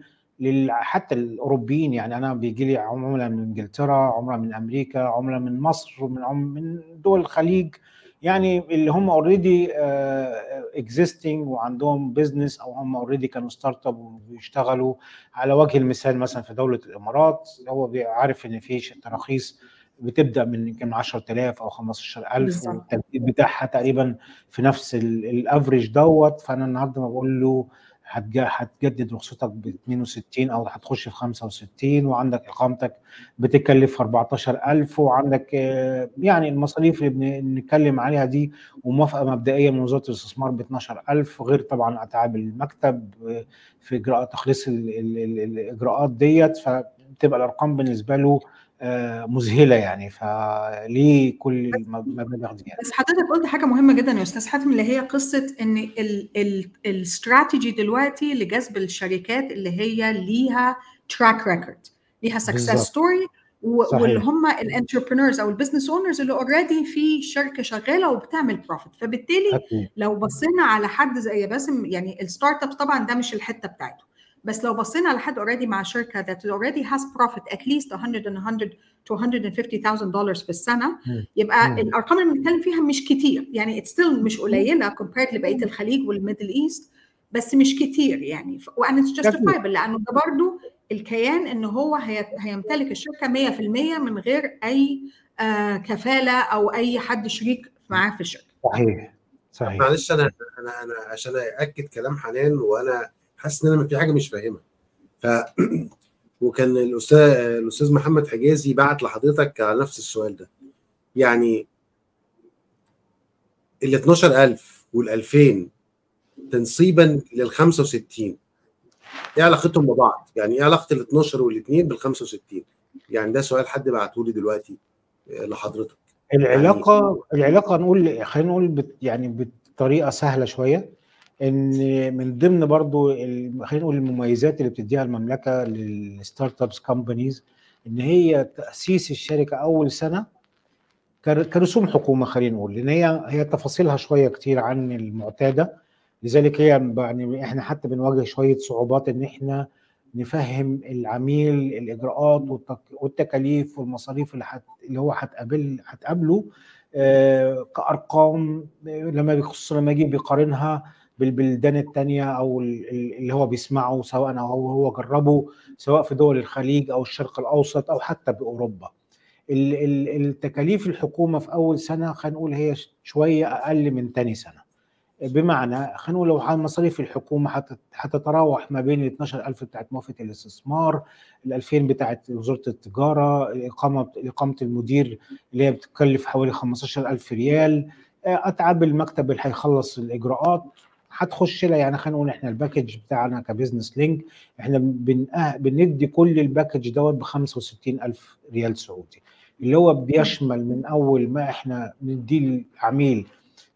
حتى الأوروبيين يعني أنا بيجي لي عملاء من إنجلترا عملاء من أمريكا عملاء من مصر من من دول الخليج يعني اللي هم already existing وعندهم business أو هم already كانوا startup وبيشتغلوا. على وجه المثال مثلا في دولة الإمارات هو عارف إن في تراخيص بتبدأ من يمكن 10000 أو 15000 والتجديد بتاعها تقريبا في نفس ال average دوت. فأنا النهارده بقول له هتجدد رخصتك ب 62 أو هتخش في 65 وعندك إقامتك بتكلف 14000 وعندك يعني المصاريف اللي بنتكلم عليها دي وموافقة مبدئية من وزارة الاستثمار ب 12000 غير طبعا أتعاب المكتب في إجراء تخليص الإجراءات ديت فبتبقى الأرقام بالنسبة له مذهلة يعني. فليه كل المبالغ دي يعني. بس حضرتك قلت حاجة مهمة جدا يا أستاذ حاتم اللي هي قصة إن الاستراتيجي دلوقتي لجذب الشركات اللي هي ليها track record ليها success story واللي هم ال entrepreneurs أو ال business owners اللي already في شركة شغالة وبتعمل profit فبالتالي أكيد. لو بصينا على حد زي باسم يعني ال startup طبعا ده مش الحتة بتاعته. بس لو بصينا على حد already مع شركة that already has profit at least 100 and 100 to 150,000 دولار في السنة. يبقى مم. الأرقام اللي بنتكلم فيها مش كتير. يعني it's still مش قليلة compared لبقية الخليج وال Middle East بس مش كتير يعني. وان اتس justifiable لأنه ده برضه الكيان إن هو هي- هيمتلك الشركة 100% من غير أي آه، كفالة أو أي حد شريك معاه في الشركة. صحيح. صحيح. معلش أنا أنا أنا عشان أأكد كلام حنان وأنا حاسس إن أنا في حاجة مش فاهمها ف وكان الأستاذ الأستاذ محمد حجازي بعت لحضرتك على نفس السؤال ده. يعني ال 12000 وال 2000 تنصيبا لل 65 إيه علاقتهم ببعض؟ يعني إيه علاقة ال 12 وال 2 بال 65 يعني ده سؤال حد بعته لي دلوقتي آه، لحضرتك. العلاقة العلاقة نقول خلينا نقول بت يعني بطريقة سهلة شوية. إن من ضمن برضو خلينا نقول المميزات اللي بتديها المملكة لل startups companies إن هي تأسيس الشركة أول سنة كر- كرسوم حكومة خلينا نقول لأن هي هي تفاصيلها شوية كتير عن المعتادة. لذلك هي يعني إحنا حتى بنواجه شوية صعوبات إن إحنا نفهم العميل الإجراءات والتك- والتكاليف والمصاريف اللي حت اللي هو هتقابل هتقابله آه، كأرقام لما بيخص لما يجي بيقارنها بالبلدان التانية أو ال- ال- اللي هو بيسمعه سواء أو هو جربه سواء في دول الخليج أو الشرق الأوسط أو حتى بأوروبا. ال- ال- التكاليف الحكومة في أول سنة خلينا نقول هي شوية أقل من تاني سنة. بمعنى خلينا نقول لو مصاريف الحكومة هتت- هتتراوح ما بين ال 12000 بتاعت موافقه الاستثمار ال 2000 بتاعت وزارة التجارة الإقامة إقامة المدير اللي هي بتكلف حوالي 15000 ريال. آه، أتعاب المكتب اللي هيخلص الإجراءات. هتخش لها يعني خلينا نقول إحنا ال package بتاعنا ك Business Link إحنا بن... بندي كل ال package دوت ب 65000 ريال سعودي. اللي هو بيشمل من أول ما إحنا نديه للعميل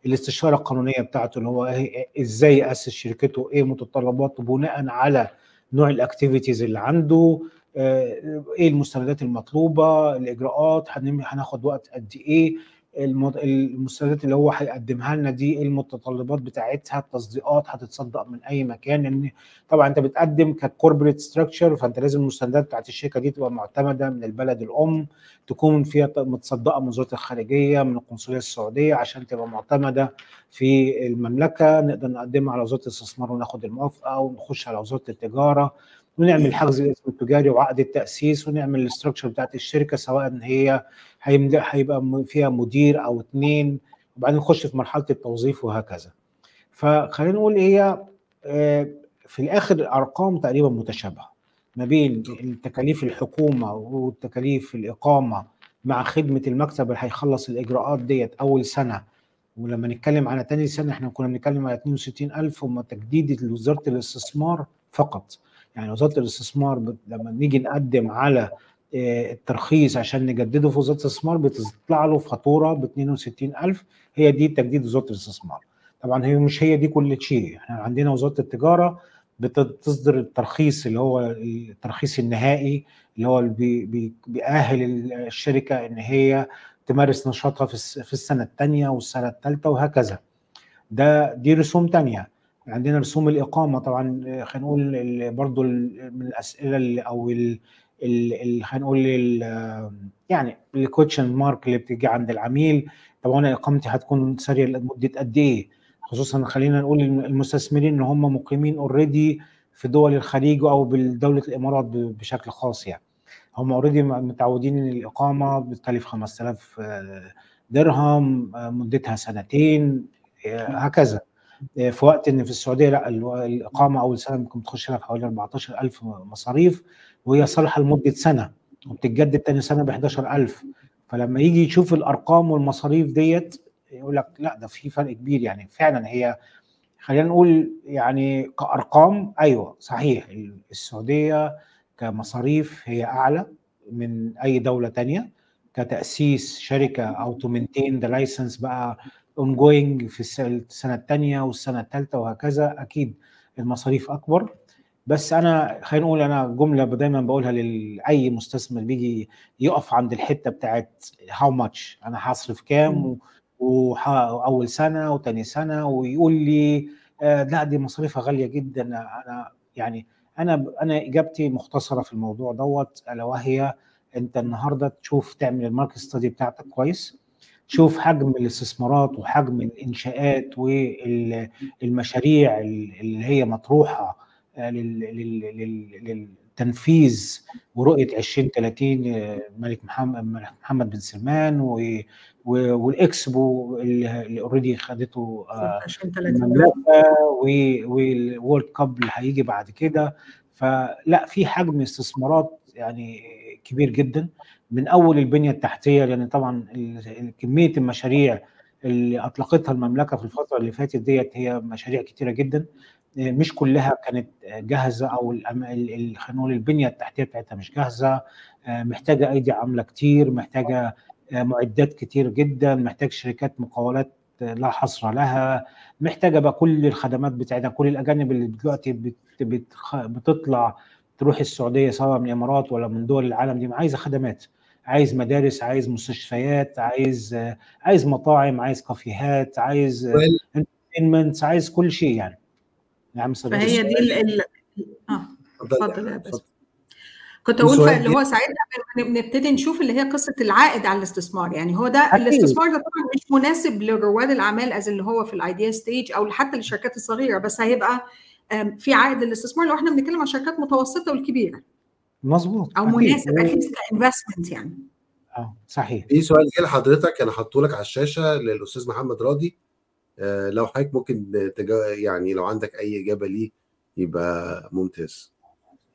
الاستشارة القانونية بتاعته اللي هو إيه- إزاي يأسس شركته إيه متطلباته بناء على نوع ال activities اللي عنده آه، إيه المستندات المطلوبة الإجراءات هناخد وقت قد إيه. المستندات اللي هو هيقدمها لنا دي المتطلبات بتاعتها التصديقات هتتصدق من أي مكان لأن طبعا أنت بتقدم ك corporate structure فأنت لازم المستندات بتاعت الشركة دي تبقى معتمدة من البلد الأم تكون فيها متصدقة من وزارة الخارجية من القنصلية السعودية عشان تبقى معتمدة في المملكة. نقدر نقدمها على وزارة الاستثمار وناخد الموافقة ونخش على وزارة التجارة. ونعمل حجز الاسم التجاري وعقد التأسيس ونعمل ال structure بتاعت الشركة سواء ان هي هيبقى فيها مدير أو اثنين وبعدين نخش في مرحلة التوظيف وهكذا. فخلينا نقول هي آه، في الآخر الارقام تقريبا متشابهة ما بين التكاليف الحكومة والتكاليف الإقامة مع خدمة المكتب اللي هيخلص الإجراءات ديت أول سنة. ولما نتكلم على تاني سنة إحنا كنا بنتكلم على 62000 هم تجديد لوزارة الاستثمار فقط. يعني وزارة الاستثمار لما نيجي نقدم على آه، الترخيص عشان نجدده في وزارة الاستثمار بتطلع له فاتورة ب 62000 هي دي تجديد وزارة الاستثمار. طبعا هي مش هي دي كل شيء. إحنا عندنا وزارة التجارة بتصدر الترخيص اللي هو الترخيص النهائي اللي هو اللي بي بي بيأهل الشركة إن هي تمارس نشاطها في الس- في السنة الثانية والسنة الثالثه وهكذا. ده دي رسوم تانية. عندنا رسوم الإقامة طبعا خلينا نقول برضو ال- من الأسئلة اللي أو ال ال- ال- خلينا نقول ال- يعني ال question mark اللي بتيجي عند العميل. طب أنا إقامتي هتكون ساريه لمدة قد إيه؟ خصوصا خلينا نقول إن المستثمرين إن هم مقيمين already في دول الخليج أو بدوله الإمارات ب- بشكل خاص يعني. هم already متعودين إن الإقامة بتكلف 5000 آه، درهم مدتها سنتين آه، هكذا. في وقت إن في السعودية لأ ال- الإقامة أول سنة ممكن تخش في حوالي 14000 مصاريف وهي صالحة لمدة سنة وبتتجدد تاني سنة ب 11000 فلما يجي يشوف الأرقام والمصاريف ديت يقول لك لأ ده في فرق كبير يعني. فعلا هي خلينا نقول يعني كأرقام أيوه صحيح السعودية كمصاريف هي أعلى من أي دولة تانية كتأسيس شركة أو to maintain the license بقى ongoing في الس- السنة الثانية والسنة الثالثه وهكذا. أكيد المصاريف أكبر. بس أنا خلينا نقول أنا جملة دايما بقولها لأي مستثمر بيجي يقف عند الحتة بتاعت how much أنا هصرف كام واول سنة وتاني سنة ويقول لي آه لا دي مصاريفها غالية جدا. أنا يعني أنا أنا إجابتي مختصرة في الموضوع دوت ألا وهي أنت النهارده تشوف تعمل ال market study بتاعتك كويس. شوف حجم الاستثمارات وحجم الإنشاءات والمشاريع اللي هي مطروحة للتنفيذ ورؤية 2030 ملك محمد محمد بن سلمان والإكسبو اللي already خدته المملكة وال World Cup اللي هيجي بعد كده. فلا في حجم استثمارات يعني كبير جدا. من أول البنية التحتية لأن طبعا كمية المشاريع اللي أطلقتها المملكة في الفترة اللي فاتت ديت هي مشاريع كتيرة جدا. مش كلها كانت جاهزة أو نقول البنية التحتية بتاعتها مش جاهزة. محتاجة أيدي عاملة كتير محتاجة معدات كتير جدا محتاج شركات مقاولات لا حصر لها. محتاجة بقى كل الخدمات بتاعتها كل الأجانب اللي دلوقتي بت بت بتطلع تروح السعودية سواء من الإمارات ولا من دول العالم دي عايزه خدمات عايز مدارس عايز مستشفيات عايز عايز مطاعم عايز كافيهات عايز entertainment عايز كل شيء يعني. نعم فهي دي ال ال آه اتفضل. يا بس كنت أقول اللي هو ساعتها بنبتدي نشوف اللي هي قصة العائد على الاستثمار يعني هو ده أكيد. الاستثمار ده طبعا مش مناسب لرواد الأعمال as اللي هو في ال idea stage أو حتى للشركات الصغيرة بس هيبقى في عائد للاستثمار لو إحنا بنتكلم عن شركات متوسطة والكبيرة. مظبوط. أو مناسب at least ك investment يعني. آه صحيح. في سؤال جه لحضرتك أنا حاطه لك على الشاشة للأستاذ محمد راضي. آه لو حضرتك ممكن تجا يعني لو عندك أي إجابة ليه يبقى ممتاز.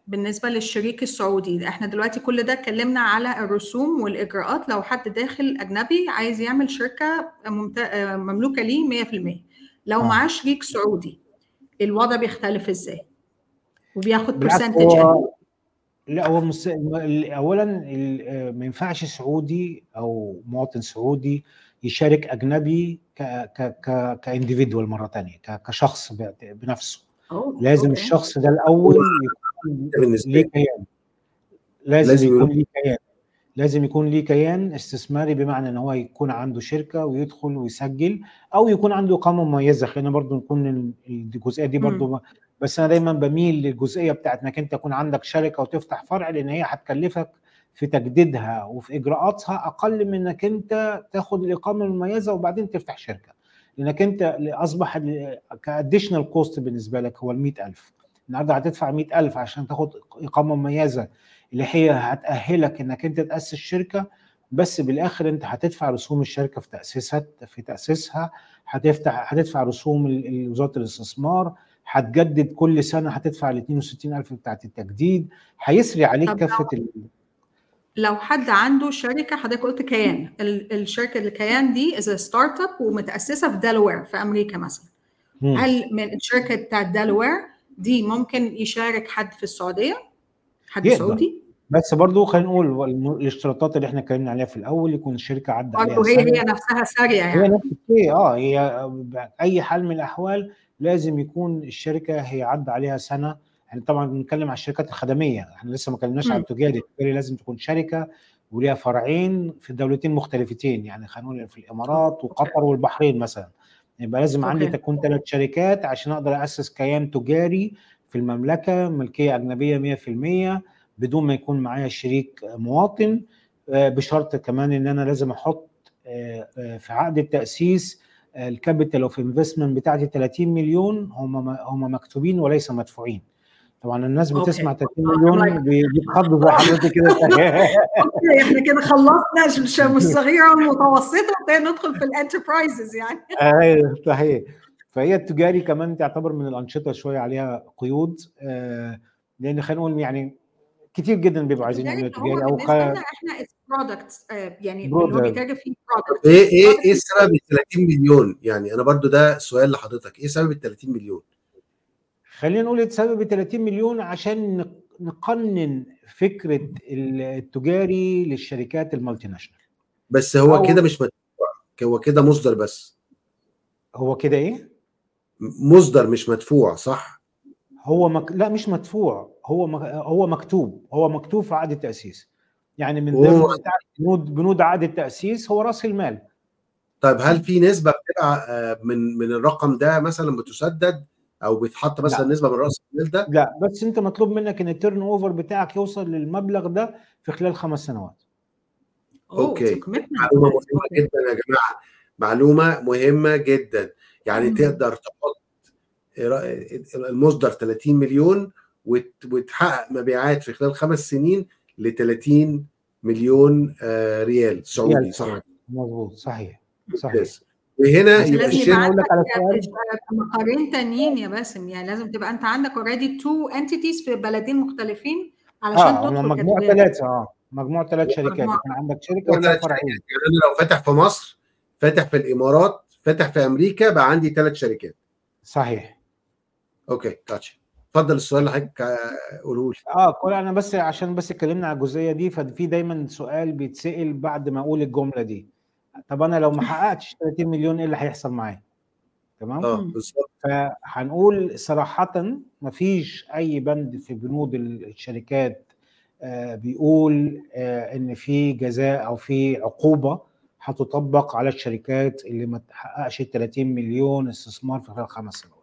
بالنسبة للشريك السعودي إحنا دلوقتي كل ده اتكلمنا على الرسوم والإجراءات. لو حد داخل أجنبي عايز يعمل شركة ممت... مملوكة ليه 100% لو آه. معاه شريك سعودي الوضع بيختلف إزاي وبياخد برسنتج لا هو مس... اولا ما ينفعش سعودي أو مواطن سعودي يشارك أجنبي ك ك ك ك individual مرة ثانية ك... كشخص بنفسه أوه. لازم okay. الشخص ده الأول يكون ليه كيان لازم, لازم يكون ليه كيان لازم يكون ليه كيان استثماري بمعنى إن هو يكون عنده شركة ويدخل ويسجل أو يكون عنده اقامه مميزه خلينا برضو نكون الجزئية دي برضو م. بس أنا دايما بميل للجزئية بتاعت إنك أنت يكون عندك شركة وتفتح فرع لأن هي هتكلفك في تجديدها وفي إجراءاتها أقل من إنك أنت تاخد الإقامة المميزة وبعدين تفتح شركة. لأنك أنت أصبح ك additional cost بالنسبة لك هو ال 100000 النهارده هتدفع 100000 عشان تاخد إقامة مميزة. اللي هي هتأهلك إنك أنت تأسس شركة بس بالآخر أنت هتدفع رسوم الشركة في تأسيسها في تأسيسها. هتفتح هتدفع رسوم وزاره الاستثمار. هتجدد كل سنة هتدفع ال 62000 بتاعت التجديد. هيسري عليك كافة ال... لو حد عنده شركة حضرتك قلت كيان. الشركة الكيان دي as startup ومتأسسة في Delaware في أمريكا مثلا. هل من الشركة بتاعت Delaware دي ممكن يشارك حد في السعودية؟ حد يقدر. سعودي؟ بس برضو خلينا نقول الاشتراطات اللي إحنا اتكلمنا عليها في الأول يكون الشركة عدى عليها برضه هي هي نفسها سارية يعني. هي نفس الشيء. آه هي أي حال من الأحوال لازم يكون الشركة هي عدى عليها سنة. يعني طبعا بنتكلم على الشركات الخدمية. إحنا لسه ما اتكلمناش على التجاري. التجاري لازم تكون شركة وليها فرعين في دولتين مختلفتين. يعني خلينا نقول في الإمارات وقطر والبحرين مثلا. يبقى لازم أوكي. عندي تكون ثلاث شركات عشان أقدر أسس كيان تجاري في المملكة ملكية أجنبية 100% بدون ما يكون معايا شريك مواطن. بشرط كمان إن أنا لازم أحط في عقد التأسيس ال capital of investment بتاعتي 30 مليون. هم هم مكتوبين وليس مدفوعين. طبعا الناس بتسمع 30 مليون بيتخضوا زي حضرتك كده. okay إحنا كده خلصنا الصغيره والمتوسطه ندخل في ال enterprises يعني. أيوه صحيح. فهي التجاري كمان تعتبر من الأنشطة شوية عليها قيود لأن خلينا نقول يعني كتير جدا بيبقوا عايزين يعملوا تجاري أو خ... إحنا products يعني اللي هو بيتاجر فيه product إيه إيه إيه سبب ال 30 مليون؟ يعني أنا برضو ده سؤال لحضرتك إيه سبب ال 30 مليون؟ خلينا نقول سبب ال 30 مليون عشان نقنن فكرة التجاري للشركات ال multinational. بس هو كده مش مدفوع هو كده مصدر بس. هو كده إيه؟ مصدر مش مدفوع صح؟ هو مك... لا مش مدفوع هو مك... هو مكتوب هو مكتوب في عقد التأسيس. يعني من ضمن بنود بنود عقد التأسيس هو رأس المال. طيب هل في نسبة بتبقى من من الرقم ده مثلا بتسدد أو بيتحط مثلا لا. نسبة من رأس المال ده؟ لا بس أنت مطلوب منك إن ال turnover بتاعك يوصل للمبلغ ده في خلال خمس سنوات. commitment. معلومة مهمة Okay. جدا يا جماعة. معلومة مهمة جدا. يعني. تقدر تحط المصدر 30 مليون وت- وتحقق مبيعات في خلال خمس سنين ل 30 مليون آه، ريال سعودي صح. مظبوط صحيح صحيح وهنا يبقى لازم الشركة يبقى أقول لك على سؤال؟ مقرين تانيين يا باسم يعني لازم تبقى أنت عندك already two entities في بلدين مختلفين علشان تدخل هم مجموع. ثلاثة آه مجموع ثلاث شركات مجموعة. يكون عندك شركة ولا فرعين يعني أنا لو فاتح في مصر فاتح في الإمارات فاتح في أمريكا بقى عندي ثلاث شركات. صحيح. أوكي جاتشا اتفضل السؤال اللي حضرتك قوله لي. آه كل أنا بس عشان بس اتكلمنا على الجزئية دي ففي دايما سؤال بيتسأل بعد ما أقول الجملة دي. طب أنا لو ما حققتش 30 مليون إيه اللي هيحصل معايا؟ تمام؟ آه. بالظبط. فهنقول صراحة مفيش أي بند في بنود الشركات آه، بيقول آه، إن في جزاء أو في عقوبة. هتطبق على الشركات اللي ما تحققش 30 مليون استثمار في خلال خمس سنوات.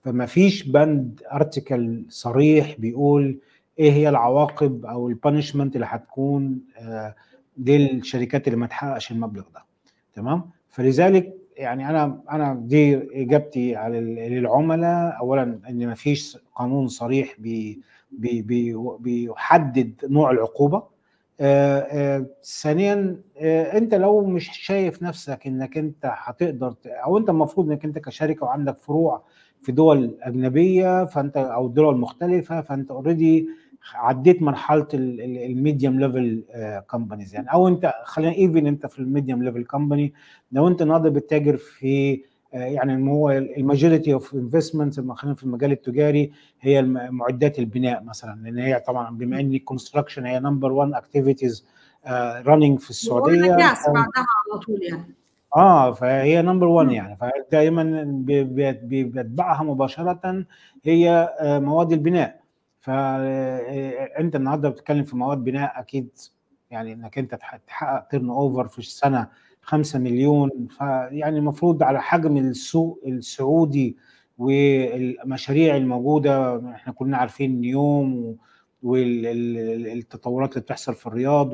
فما فيش بند ارتكل صريح بيقول إيه هي العواقب أو البانشمنت اللي هتكون آه، للشركات اللي ما تحققش المبلغ ده. تمام؟ فلذلك يعني أنا أنا دي إجابتي على للعملاء اولا إن ما فيش قانون صريح بي بي بي بيحدد نوع العقوبة ثانيا آه، أنت لو مش شايف نفسك إنك أنت هتقدر أو أنت المفروض إنك أنت كشركة وعندك فروع في دول أجنبية فأنت أو دول مختلفة فأنت already عديت مرحلة ال medium level companies يعني. أو أنت خلينا even أنت في ال medium level company لو أنت النهارده بتتاجر في آه، يعني هو ال majority of investment خلينا في المجال التجاري هي معدات البناء مثلا. لأن هي طبعا بما إن ال construction هي number 1 activities running في السعودية بعدها على طول يعني. آه فهي number 1 مم. يعني. فدايما بي- بي- بي- بيتبعها مباشرة هي آه، مواد البناء. فانت النهارده بتتكلم في مواد بناء أكيد يعني إنك أنت تح- تحقق turnover في السنة 5 مليون. فيعني المفروض على حجم السوق السعودي والمشاريع الموجودة إحنا كلنا عارفين نيوم والتطورات اللي بتحصل في الرياض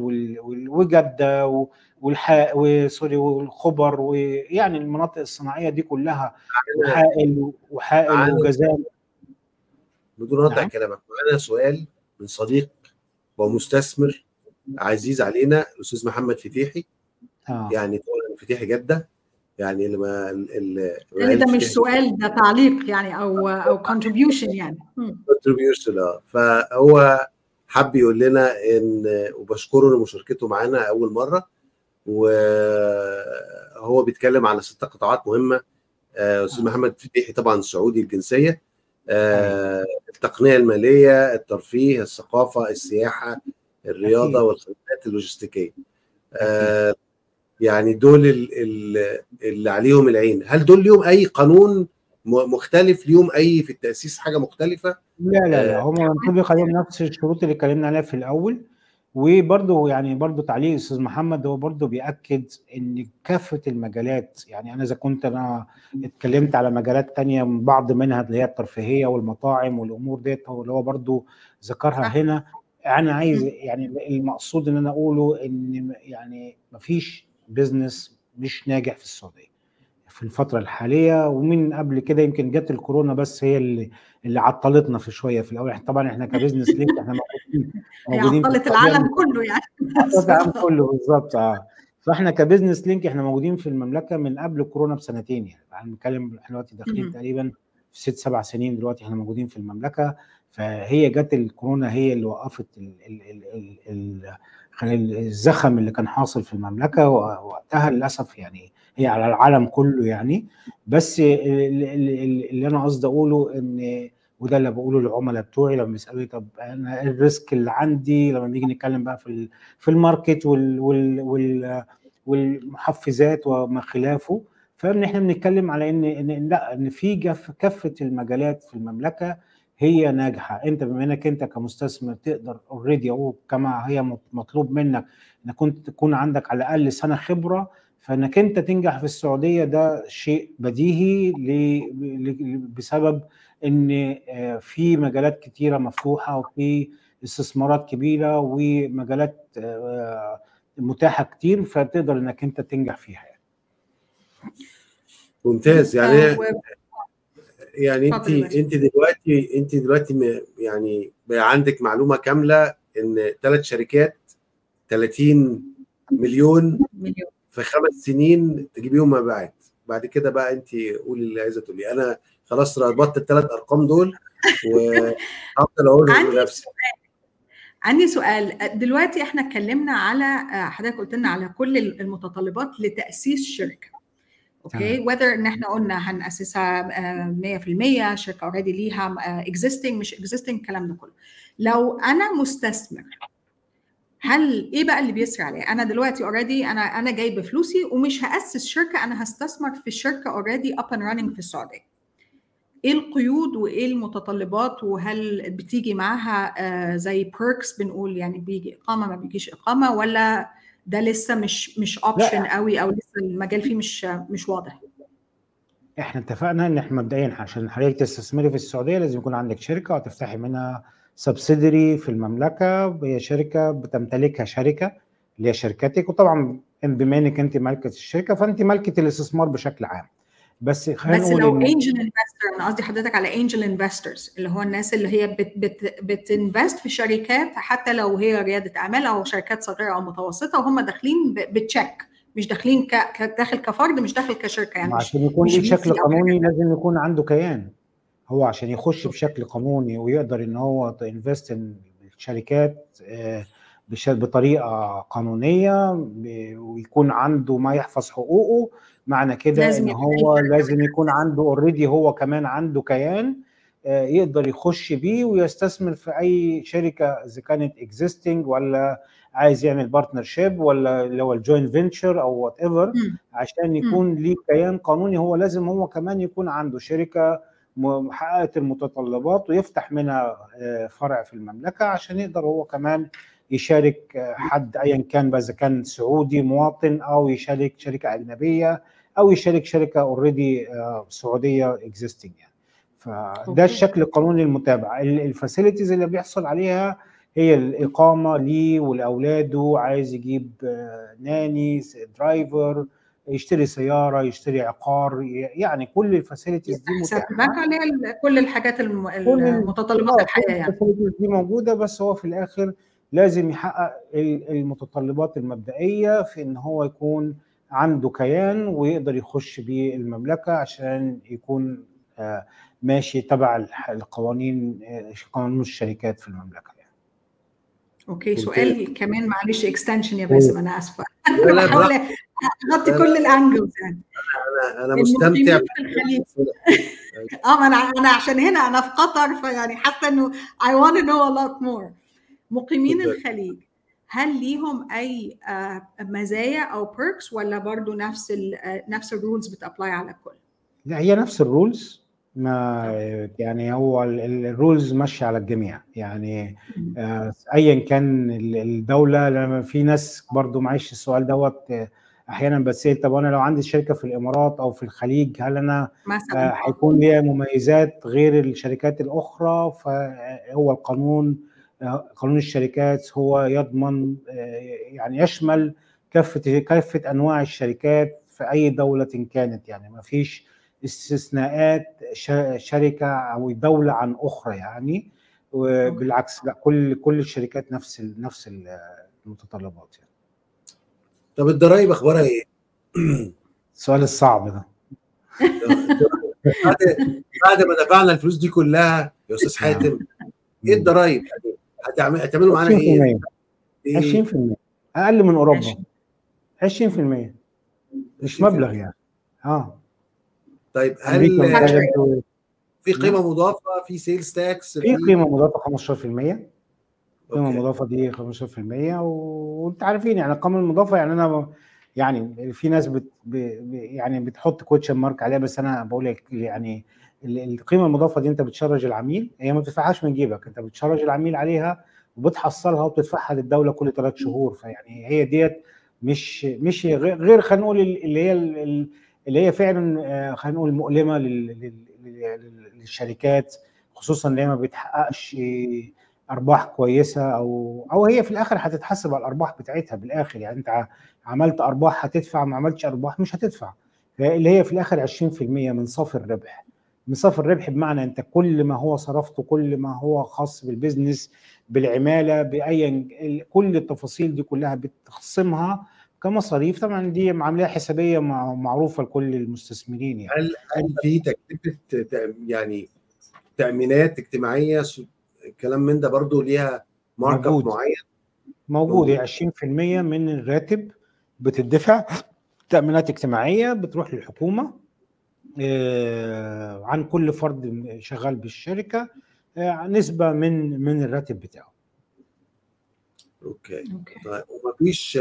وجدة والح وسوري والخبر ويعني المناطق الصناعية دي كلها وحائل وحائل وجزائر بدون نعم. كلامك. معانا سؤال من صديق ومستثمر عزيز علينا الأستاذ محمد فتيحي. آه. يعني طبعا فتيحي جدة يعني اللي ما ال- ال- يعني ده مش سؤال ده تعليق يعني أو أو contribution يعني. contribution آه. فهو حب يقول لنا إن وبشكره لمشاركته معانا أول مرة وهو بيتكلم على ست قطاعات مهمة آه، أستاذ محمد فتيحي طبعا سعودي الجنسية آه، التقنية المالية الترفيه الثقافة السياحة الرياضة. والخدمات اللوجستيكية. آه، يعني دول ال- ال- اللي عليهم العين. هل دول ليهم أي قانون مختلف؟ ليهم أي في التأسيس حاجة مختلفة؟ لا لا لا. هم المفروض يخليهم نفس الشروط اللي اتكلمنا عليها في الأول. وبرضه يعني برضه تعليق الاستاذ محمد هو برضه بيأكد إن كافة المجالات يعني أنا إذا كنت أنا اتكلمت على مجالات تانية من بعض منها اللي هي الترفيهية والمطاعم والأمور ديت هو اللي هو برضه ذكرها. هنا. أنا عايز يعني المقصود إن أنا أقوله إن يعني مفيش business مش ناجح في السعودية في الفترة الحالية ومن قبل كده يمكن جت الكورونا بس هي اللي اللي عطلتنا في شوية في الأول. طبعا إحنا ك Business Link إحنا موجودين موجودين عطلت العالم كله يعني. عطلت العالم كله بالظبط آه. فإحنا ك Business Link إحنا موجودين في المملكة من قبل كورونا بسنتين يعني. إحنا بنتكلم إحنا دلوقتي داخلين. تقريبا في ست سبع سنين دلوقتي إحنا موجودين في المملكة. فهي جت الكورونا هي اللي وقفت ال ال ال ال ال الزخم اللي كان حاصل في المملكة ووقتها للأسف يعني هي على العالم كله يعني. بس ال- ال- ال- اللي أنا قصدي أقوله إن وده اللي بقوله للعملاء بتوعي لما بيسألوني طب أنا إيه ال risk اللي عندي؟ لما بنيجي نتكلم بقى في في ال market وال وال وال والمحفزات وما خلافه. فإن إحنا بنتكلم على إن إن لأ إن في كافة المجالات في المملكة هي ناجحة أنت بما إنك أنت كمستثمر تقدر already أو كما هي مطلوب منك إنك كنت تكون عندك على الأقل سنة خبرة فإنك أنت تنجح في السعودية ده شيء بديهي ل- ل- بسبب إن آه، في مجالات كتيرة مفتوحة وفي استثمارات كبيرة ومجالات آه، متاحة كتير فتقدر إنك أنت تنجح فيها يعني. ممتاز يعني يعني انت. انت دلوقتي انت دلوقتي يعني عندك معلومة كاملة ان ثلاث شركات 30 مليون مليون. في خمس سنين تجيبيهم مبيعات. بعد كده بقى انت قولي اللي عايزة تقولي أنا خلاص ربطت الثلاث ارقام دول وهفضل اقولهم عندي لنفسي. عندي سؤال. دلوقتي إحنا اتكلمنا على حضرتك قلت لنا على كل المتطلبات لتأسيس شركة. أوكي؟ whether إن إحنا قلنا هنأسسها آه، 100% شركة already ليها existing مش existing الكلام ده كله. لو أنا مستثمر هل إيه بقى اللي بيسرع عليه أنا دلوقتي already أنا أنا جايبه فلوسي ومش هأسس شركة أنا هستثمر في الشركة already up and running في السعودية. إيه القيود وإيه المتطلبات وهل بتيجي معاها آه، زي perks بنقول يعني بيجي إقامة ما بيجيش إقامة ولا ده لسه مش مش option قوي أو لسه المجال فيه مش مش واضح. إحنا اتفقنا إن إحنا مبدئيا عشان حضرتك تستثمري في السعودية لازم يكون عندك شركة وتفتحي منها subsidiary في المملكة هي شركة بتمتلكها شركة اللي هي شركتك وطبعا بما إنك أنت مالكة الشركة فأنت مالكة الاستثمار بشكل عام. بس خلينا بس لو angel investor أنا قصدي حضرتك على angel investors اللي هو الناس اللي هي بت بت بت invest في شركات حتى لو هي ريادة أعمال أو شركات صغيرة أو متوسطة وهم داخلين بتشيك مش داخلين ك... داخل كفرد مش داخل كشركة يعني عشان يكون ليه أو قانوني لازم يكون عنده كيان. هو عشان يخش بشكل قانوني ويقدر إن هو invest الشركات آه، بطريقة قانونية ويكون عنده ما يحفظ حقوقه معنى كده لازم إن هو لازم يكون عنده already هو كمان عنده كيان آه، يقدر يخش بيه ويستثمر في أي شركة إذا كانت existing ولا عايز يعمل partnership ولا اللي هو ال joint venture أو whatever. عشان يكون ليه كيان قانوني هو لازم هو كمان يكون عنده شركة محققه المتطلبات ويفتح منها آه، فرع في المملكة عشان يقدر هو كمان يشارك آه، حد ايا كان إذا كان سعودي مواطن أو يشارك شركة أجنبية أو يشارك شركة already سعودية existing يعني. فده. الشكل القانوني المتابع. ال facilities اللي بيحصل عليها هي الإقامة ليه ولأولاده عايز يجيب آه، nanny driver يشتري سيارة يشتري عقار يعني كل ال facilities دي متاحة البنك عليها كل الحاجات المتطلبات آه، الحياة يعني. دي موجودة بس هو في الآخر لازم يحقق ال- المتطلبات المبدئية في إن هو يكون عنده كيان ويقدر يخش بيه المملكة عشان يكون آه، ماشي تبع القوانين آه، قانون الشركات في المملكة يعني. أوكي. سؤال كمان معلش extension يا باسم أنا آسفة لا، بحاول. أغطي كل ال angles يعني أنا أنا مستمتع آه ما أنا أنا عشان هنا أنا في قطر فيعني حاسة إنه I want to know a lot more مقيمين. الخليج. هل ليهم أي آه، مزايا أو perks ولا برضو نفس ال آه، نفس ال rules بت apply على الكل؟ لا هي نفس ال rules ما يعني هو ال- ال- ال rules ماشية على الجميع. يعني آه، ايا كان ال- الدولة لما في ناس برضو معلش السؤال دوت أحيانا بتسال طب أنا لو عندي شركة في الإمارات أو في الخليج هل أنا هيكون ليها مميزات غير الشركات الأخرى؟ فهو القانون قانون الشركات هو يضمن آه، يعني يشمل كافة كافة أنواع الشركات في أي دولة كانت يعني ما فيش استثناءات شركة أو دولة عن أخرى يعني وبالعكس لا كل كل الشركات نفس ال- نفس ال- المتطلبات يعني طب الضرايب أخبارها إيه؟ السؤال الصعب ده بعد بعد ما دفعنا الفلوس دي كلها يا أستاذ حاتم إيه الضرايب؟ هتعمل- هتعملوا معانا إيه؟ 20% إيه؟ 20% أقل من أوروبا عشرين. 20% مش 20%. مبلغ يعني آه طيب هل. مبلغ- في قيمة مضافة في sales tax في قيمة مضافة 15% القيمه. المضافه دي 15% و- وانت عارفين يعني القيمه المضافة يعني أنا يعني في ناس بت ب يعني بتحط كوتشن مارك عليها بس أنا بقول لك يعني القيمة المضافة دي انت بتشرج العميل هي ما بتدفعهاش من جيبك انت بتشرج العميل عليها وبتحصلها وبتدفعها للدولة كل ثلاث شهور فيعني هي ديت مش مش غير خلينا نقول ال- اللي هي ال- ال- اللي هي فعلا آه، خلينا نقول مؤلمة لل- لل- لل- للشركات خصوصا اللي هي ما بتحققش أرباح كويسة أو أو هي في الآخر هتتحسب على الأرباح بتاعتها بالآخر يعني أنت عملت أرباح هتدفع ما عملتش أرباح مش هتدفع اللي هي في الآخر 20% من صافي الربح. من صافي الربح بمعنى أنت كل ما هو صرفته كل ما هو خاص بال business بالعمالة بأي كل التفاصيل دي كلها بتخصمها كمصاريف. طبعا دي عمليه حسابية معروفة لكل المستثمرين يعني. هل هل في تكلفة يعني تأمينات اجتماعية؟ الكلام من ده برضو ليها mark up معين؟ موجود. هي 20% من الراتب بتدفع تأمينات اجتماعية بتروح للحكومة. عن كل فرد شغال بالشركة نسبة من من الراتب بتاعه. أوكي. طيب ومفيش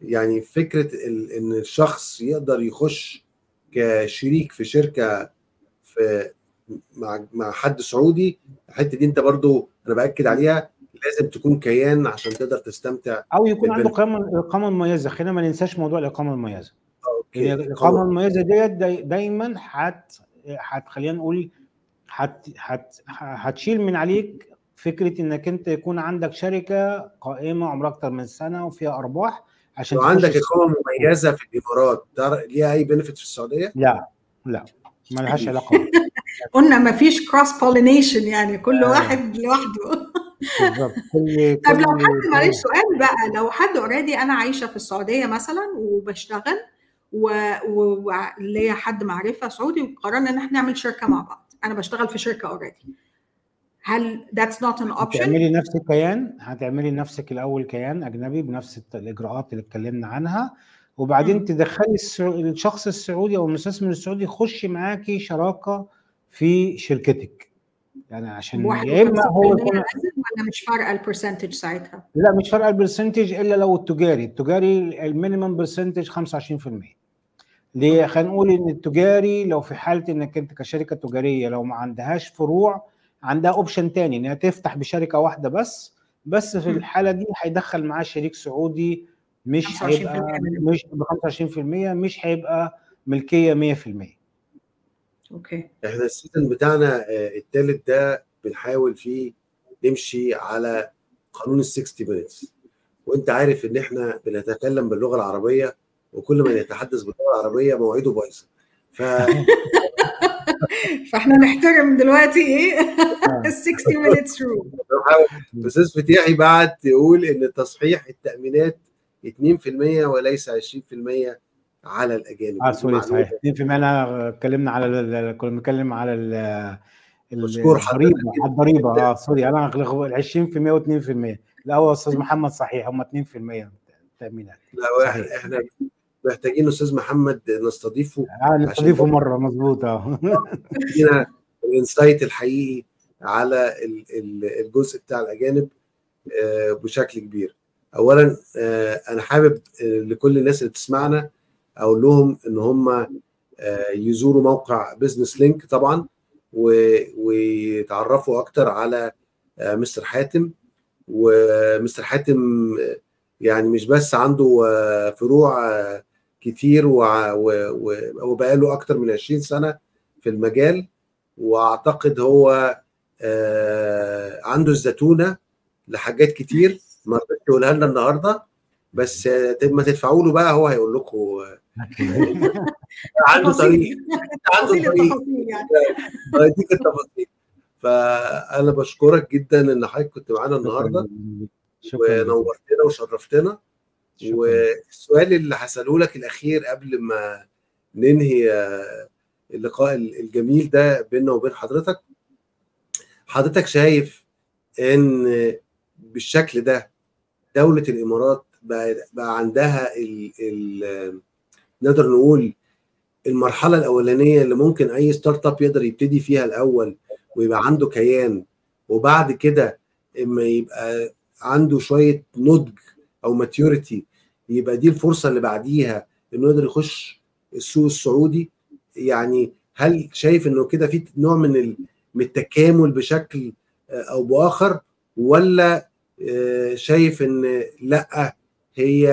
يعني فكرة إن الشخص يقدر يخش كشريك في شركة في مع مع حد سعودي الحتة دي أنت برضو أنا بأكد عليها لازم تكون كيان عشان تقدر تستمتع أو يكون عنده اقامه اقامه مميزة. خلينا ما ننساش موضوع الإقامة المميزة. الاقامه المميزة ديت داي دايما هت هت خلينا نقول هت هت هتشيل من عليك فكرة إنك أنت يكون عندك شركة قائمة عمرها أكتر من سنة وفيها أرباح عشان لو عندك إقامة مميزة في الإمارات ليها أي benefit في السعودية؟ لا لا ما لهاش علاقة. قلنا ما فيش cross pollination يعني كل آه. واحد لوحده. بالظبط. طب لو حد معلش سؤال بقى لو حد already أنا عايشة في السعودية مثلا وبشتغل وليا حد معرفة سعودي وقررنا إن إحنا نعمل شركة مع بعض أنا بشتغل في شركة already هل that's not an option؟ هتعملي نفسك كيان هتعملي لنفسك الأول كيان أجنبي بنفس الإجراءات اللي اتكلمنا عنها وبعدين. تدخلي الشخص السعودي أو المستثمر السعودي يخش معاكي شراكة في شركتك يعني عشان يا إما هو يكون ولا مش فارقه ال percentage ساعتها؟ لا مش فارقه ال percentage إلا لو التجاري، التجاري ال minimum percentage 25% ليه؟ خلينا نقول إن التجاري لو في حالة إنك أنت كشركة تجارية لو ما عندهاش فروع عندها option تاني إنها تفتح بشركة واحدة بس بس في الحالة دي هيدخل معاه شريك سعودي مش هيبقى مش ب 25% مش هيبقى ملكية 100% okay. إحنا ال season بتاعنا الثالث ده بنحاول فيه نمشي على قانون ال 60 minutes وأنت عارف إن إحنا بنتكلم باللغة العربية وكل من يتحدث باللغة العربية مواعيده بايظة. ف فإحنا نحترم دلوقتي إيه؟ ال 60 minutes rule الأستاذ فتيحي بعت يقول إن تصحيح التأمينات 2% وليس 20% على الأجانب. آه sorry صحيح. 2% انا اتكلمنا على كنا بنتكلم على ال مشكور الضريبة على الضريبة. آه sorry أنا 20% و2% لا هو أستاذ محمد صحيح هم 2% تأمينات. لا إحنا إحنا محتاجين أستاذ محمد نستضيفه آه نستضيفه مرة مظبوط. آه. ال insight الحقيقي على الجزء بتاع الأجانب بشكل كبير. اولا أنا حابب لكل الناس اللي بتسمعنا أقول لهم إن هم يزوروا موقع بزنس لينك طبعا ويتعرفوا أكتر على Mr. حاتم. و Mr. حاتم يعني مش بس عنده فروع كتير وبقاله أكتر من 20 سنة في المجال. وأعتقد هو عنده الزتونة لحاجات كتير ما رضيتش يقولها لنا النهارده. بس ما تدفعوا له بقى هو هيقول لكم عنده طريق. عنده طريق. هيديك التفاصيل. فأنا بشكرك جدا إن حضرتك كنت معانا النهارده. ونورتنا وشرفتنا. والسؤال اللي هسأله لك الأخير قبل ما ننهي اللقاء الجميل ده بيننا وبين حضرتك. حضرتك شايف إن بالشكل ده دولة الإمارات بقى, بقى عندها ال ال نقدر نقول المرحلة الأولانية اللي ممكن أي startup يقدر يبتدي فيها الأول ويبقى عنده كيان وبعد كده إما يبقى عنده شوية نضج أو ماتيوريتي يبقى دي الفرصة اللي بعديها إنه يقدر يخش السوق السعودي. يعني هل شايف إنه كده في نوع من التكامل بشكل أو بآخر ولا شايف إن لأ هي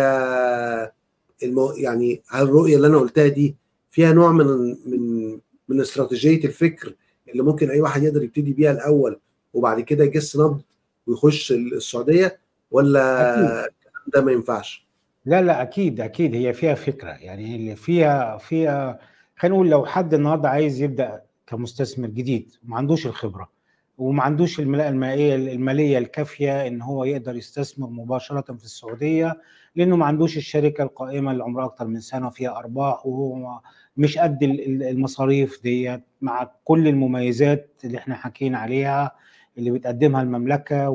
المو يعني هل الرؤيه اللي أنا قلتها دي فيها نوع من من من استراتيجية الفكر اللي ممكن أي واحد يقدر يبتدي بيها الأول وبعد كده يجس نبض ويخش السعودية ولا ده ما ينفعش؟ لا لا أكيد أكيد. هي فيها فكرة. يعني اللي فيها فيها خلينا نقول لو حد النهارده عايز يبدأ كمستثمر جديد وما عندوش الخبرة وما عندوش الملاءه المائية المالية الكافية إن هو يقدر يستثمر مباشرة في السعودية لأنه ما عندوش الشركة القائمة اللي عمرها أكتر من سنة فيها أرباح وهو مش قد المصاريف ديت مع كل المميزات اللي إحنا حكينا عليها اللي بتقدمها المملكة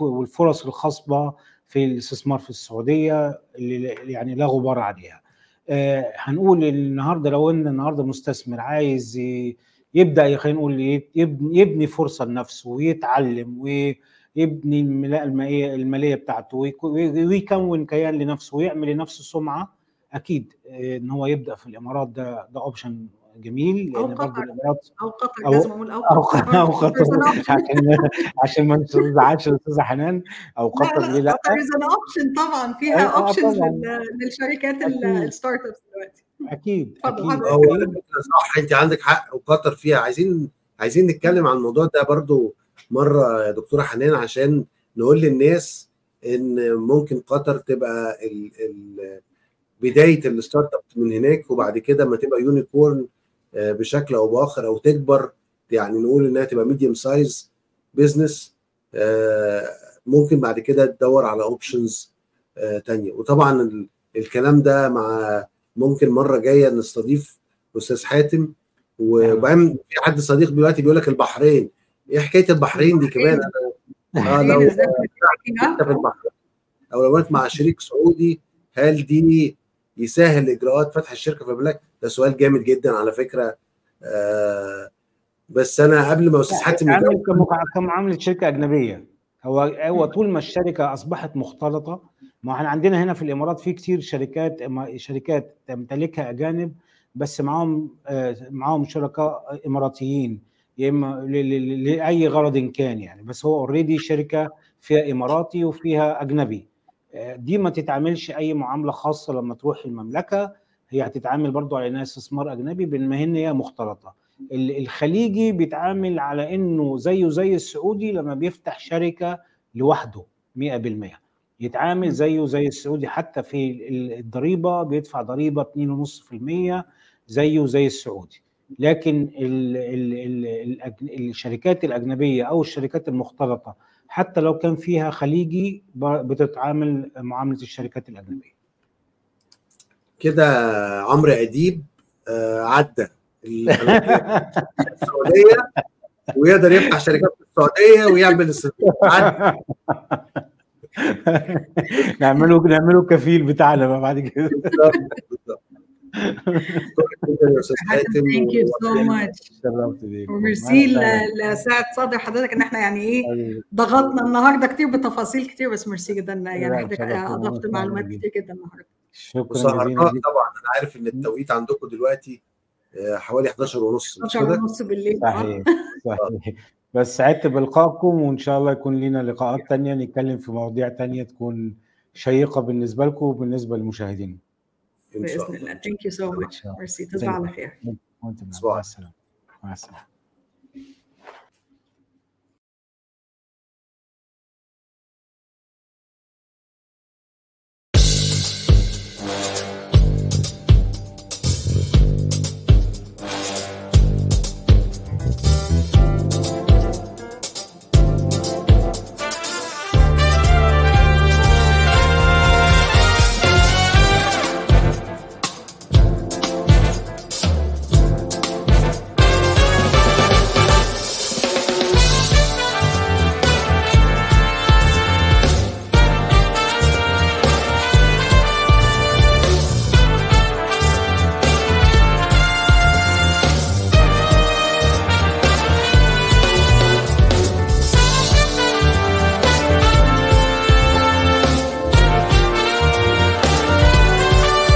والفرص الخصبه في الاستثمار في السعودية اللي يعني لا غبار عليها. آه هنقول النهارده لو إن النهارده مستثمر عايز يبدأ خلينا نقول يبني فرصة لنفسه ويتعلم ويبني المائيه المالية بتاعته ويكون كيان لنفسه ويعمل لنفسه سمعة أكيد إن هو يبدأ في الإمارات ده ده option جميل أو قطر. أو قطر أو لازم أقول أو قطر. أو قطر. عشان عشان ما نزعلش الاستاذه حنان أو قطر لا ليه لأ. قطر از ان اوبشن طبعا. فيها أيوة، آه، options. للشركات أكيد. ال startups دلوقتي. أكيد أكيد. هو صح أنت عندك حق وقطر فيها. عايزين عايزين نتكلم عن الموضوع ده برضو مرة يا دكتورة حنان عشان نقول للناس إن ممكن قطر تبقى ال ال بداية ال startup من هناك وبعد كده ما تبقى unicorn آه، بشكل أو بآخر أو تكبر يعني نقول إنها تبقى medium size business ممكن بعد كده تدور على options تانية. وطبعا ال- الكلام ده مع ممكن مرة جاية نستضيف أستاذ حاتم وبعدين في حد صديق دلوقتي بيقول لك البحرين. إيه حكاية البحرين دي كمان؟ أنا آه لو. في البحرين. أو لو مع شريك سعودي هل دي يسهل إجراءات فتح الشركة في المملكه؟ ده سؤال جامد جدا على فكرة. آه بس أنا قبل ما أستاذ حاتم كمع- كمعامله شركة أجنبية. هو هو طول ما الشركة أصبحت مختلطة ما إحنا عندنا هنا في الإمارات في كتير شركات شركات تمتلكها أجانب بس معاهم آه، معاهم شركاء إماراتيين. يا إما لأي غرض كان يعني. بس هو اوريدي شركة فيها إماراتي وفيها أجنبي. آه، دي ما تتعاملش أي معاملة خاصة لما تروح المملكة. هي هتتعامل برضو على إنها استثمار أجنبي بما إن هي مختلطة. ال- الخليجي بيتعامل على إنه زيه زي السعودي لما بيفتح شركة لوحده 100% يتعامل زيه زي السعودي. حتى في ال- الضريبة بيدفع ضريبة 2.5% زيه زي السعودي. لكن ال ال ال الأج- الشركات الأجنبية أو الشركات المختلطة حتى لو كان فيها خليجي بتتعامل معاملة الشركات الأجنبية. كده عمرو أديب آه عدى. السعودية ويقدر يفتح شركات في السعودية ويعمل استثمار عدى نعمله نعمله كفيل بتاعنا بقى بعد كده. So much. شرفت بيكم وميرسي ل- لسعة صدر حضرتك ان إحنا يعني إيه. ضغطنا النهارده كتير بتفاصيل كتير بس ميرسي جدا يعني حضرتك اتشرفت أضفت. معلومات. كتير جدا النهارده شكرا وسهرناك جزيلا طبعا أنا عارف إن التوقيت عندكم دلوقتي آه، حوالي 11 ونص مش 12 كده؟ ونص بالليل صحيح صحيح بس سعدت بلقائكم وإن شاء الله يكون لنا لقاءات تانية نتكلم في مواضيع تانية تكون شيقة بالنسبة لكم وبالنسبة للمشاهدين باذن الله الله thank you so much merci تصبح على خير وأنتم مع صباح. السلامة مع السلامة